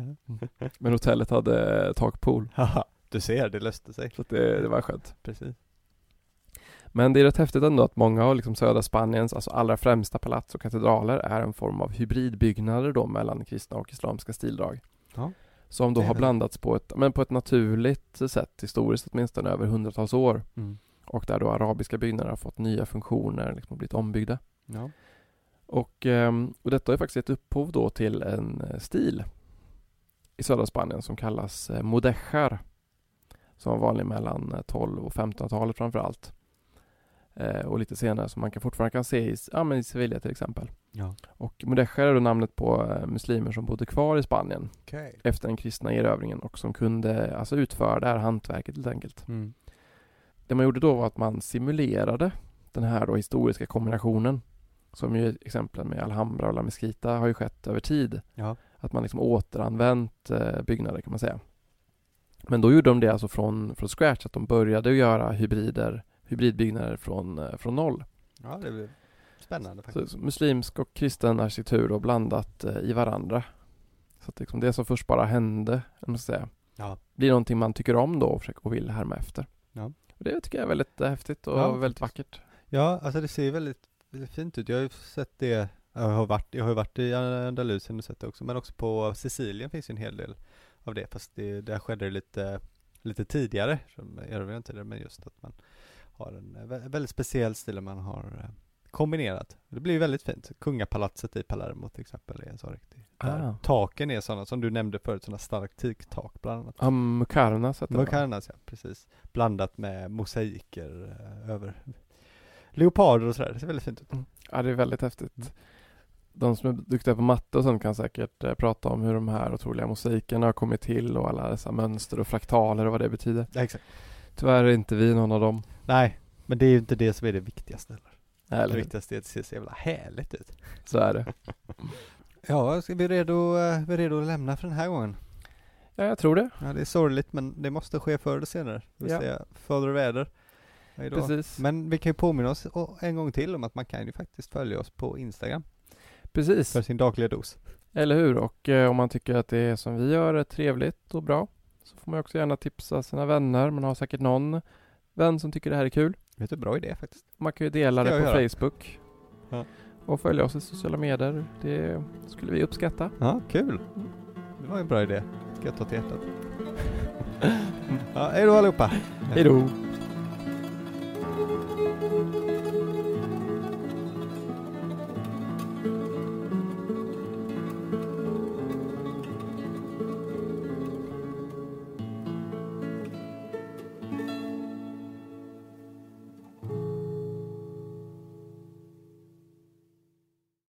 Men hotellet hade takpool Haha, du ser, det löste sig. så det, det var skönt. Precis. Men det är rätt häftigt ändå att många av liksom södra Spaniens alltså allra främsta palats och katedraler är en form av hybridbyggnader då mellan kristna och islamska stildrag. Ja. Som då har blandats på ett, men på ett naturligt sätt historiskt åtminstone över hundratals år. Mm. Och där då arabiska byggnader har fått nya funktioner liksom och blivit ombyggda. Ja. Och, ehm, och detta har faktiskt gett upphov då till en eh, stil i södra Spanien som kallas eh, mudéjar. Som var vanlig mellan eh, 12 och 1500-talet framför allt. Eh, och lite senare som man kan fortfarande kan se i, ja, men i Sevilla till exempel. Ja. Och mudéjar är då namnet på eh, muslimer som bodde kvar i Spanien Okej. efter den kristna erövringen och som kunde alltså utföra det här hantverket helt enkelt. Mm. Det man gjorde då var att man simulerade den här då historiska kombinationen som ju exemplen med Alhambra och La Mesquita har ju skett över tid. Ja. Att man liksom återanvänt eh, byggnader kan man säga. Men då gjorde de det alltså från, från scratch, att de började göra hybrider, hybridbyggnader från, eh, från noll. ja, det blir spännande Så, faktiskt. så muslimsk och kristen arkitektur då blandat eh, i varandra. Så att liksom det som först bara hände, man ska säga, Ja. blir någonting man tycker om då och, försöker, och vill härma efter. Ja. Det tycker jag är väldigt eh, häftigt och Ja, väldigt vackert. ja, alltså det ser väldigt, väldigt fint ut. Jag har ju sett det, jag har varit, jag har ju varit i Andalusien och sett det också, men också på Sicilien finns ju en hel del av det, fast det, där skedde det lite, lite tidigare, som erövringen tidigare, men just att man har en vä- väldigt speciell stil man har eh, kombinerat. Det blir väldigt fint. Kungapalatset i Palermo till exempel är en sån riktig. Ah. Taken är sådana, som du nämnde förut, sådana starkt teaktak bland annat. Ja, Mukarnas heter? Mukarnas, ja, precis. Blandat med mosaiker eh, över leoparder och sådär. Det ser väldigt fint ut. Ja, det är väldigt häftigt. Mm. de som är duktiga på matte och sånt kan säkert eh, prata om hur de här otroliga mosaikerna har kommit till och alla dessa mönster och fraktaler och vad det betyder. Ja, exakt. Tyvärr är inte vi någon av dem. Nej, men det är ju inte det som är det viktigaste heller. Eller att det ser så jävla härligt ut. Så är det. Ja, ska vi redo, eh, vi är redo att lämna för den här gången? Ja, jag tror det. Ja, det är sorgligt men det måste ske förr eller senare. Det vill Ja. säga fader och väder. Precis. Men vi kan ju påminna oss en gång till om att man kan ju faktiskt följa oss på Instagram Precis. för sin dagliga dos. Eller hur? Och eh, om man tycker att det som vi gör är trevligt och bra så får man också gärna tipsa sina vänner. Man har säkert någon vän som tycker det här är kul. Vet du, bra idé faktiskt. Man kan ju dela Ska det på göra. Facebook. Ja. Och följa oss i sociala medier. Det skulle vi uppskatta. Ja, kul. Det var en bra idé. Ska jag ta till hjärtat. ja, hej då allihopa. Hej då!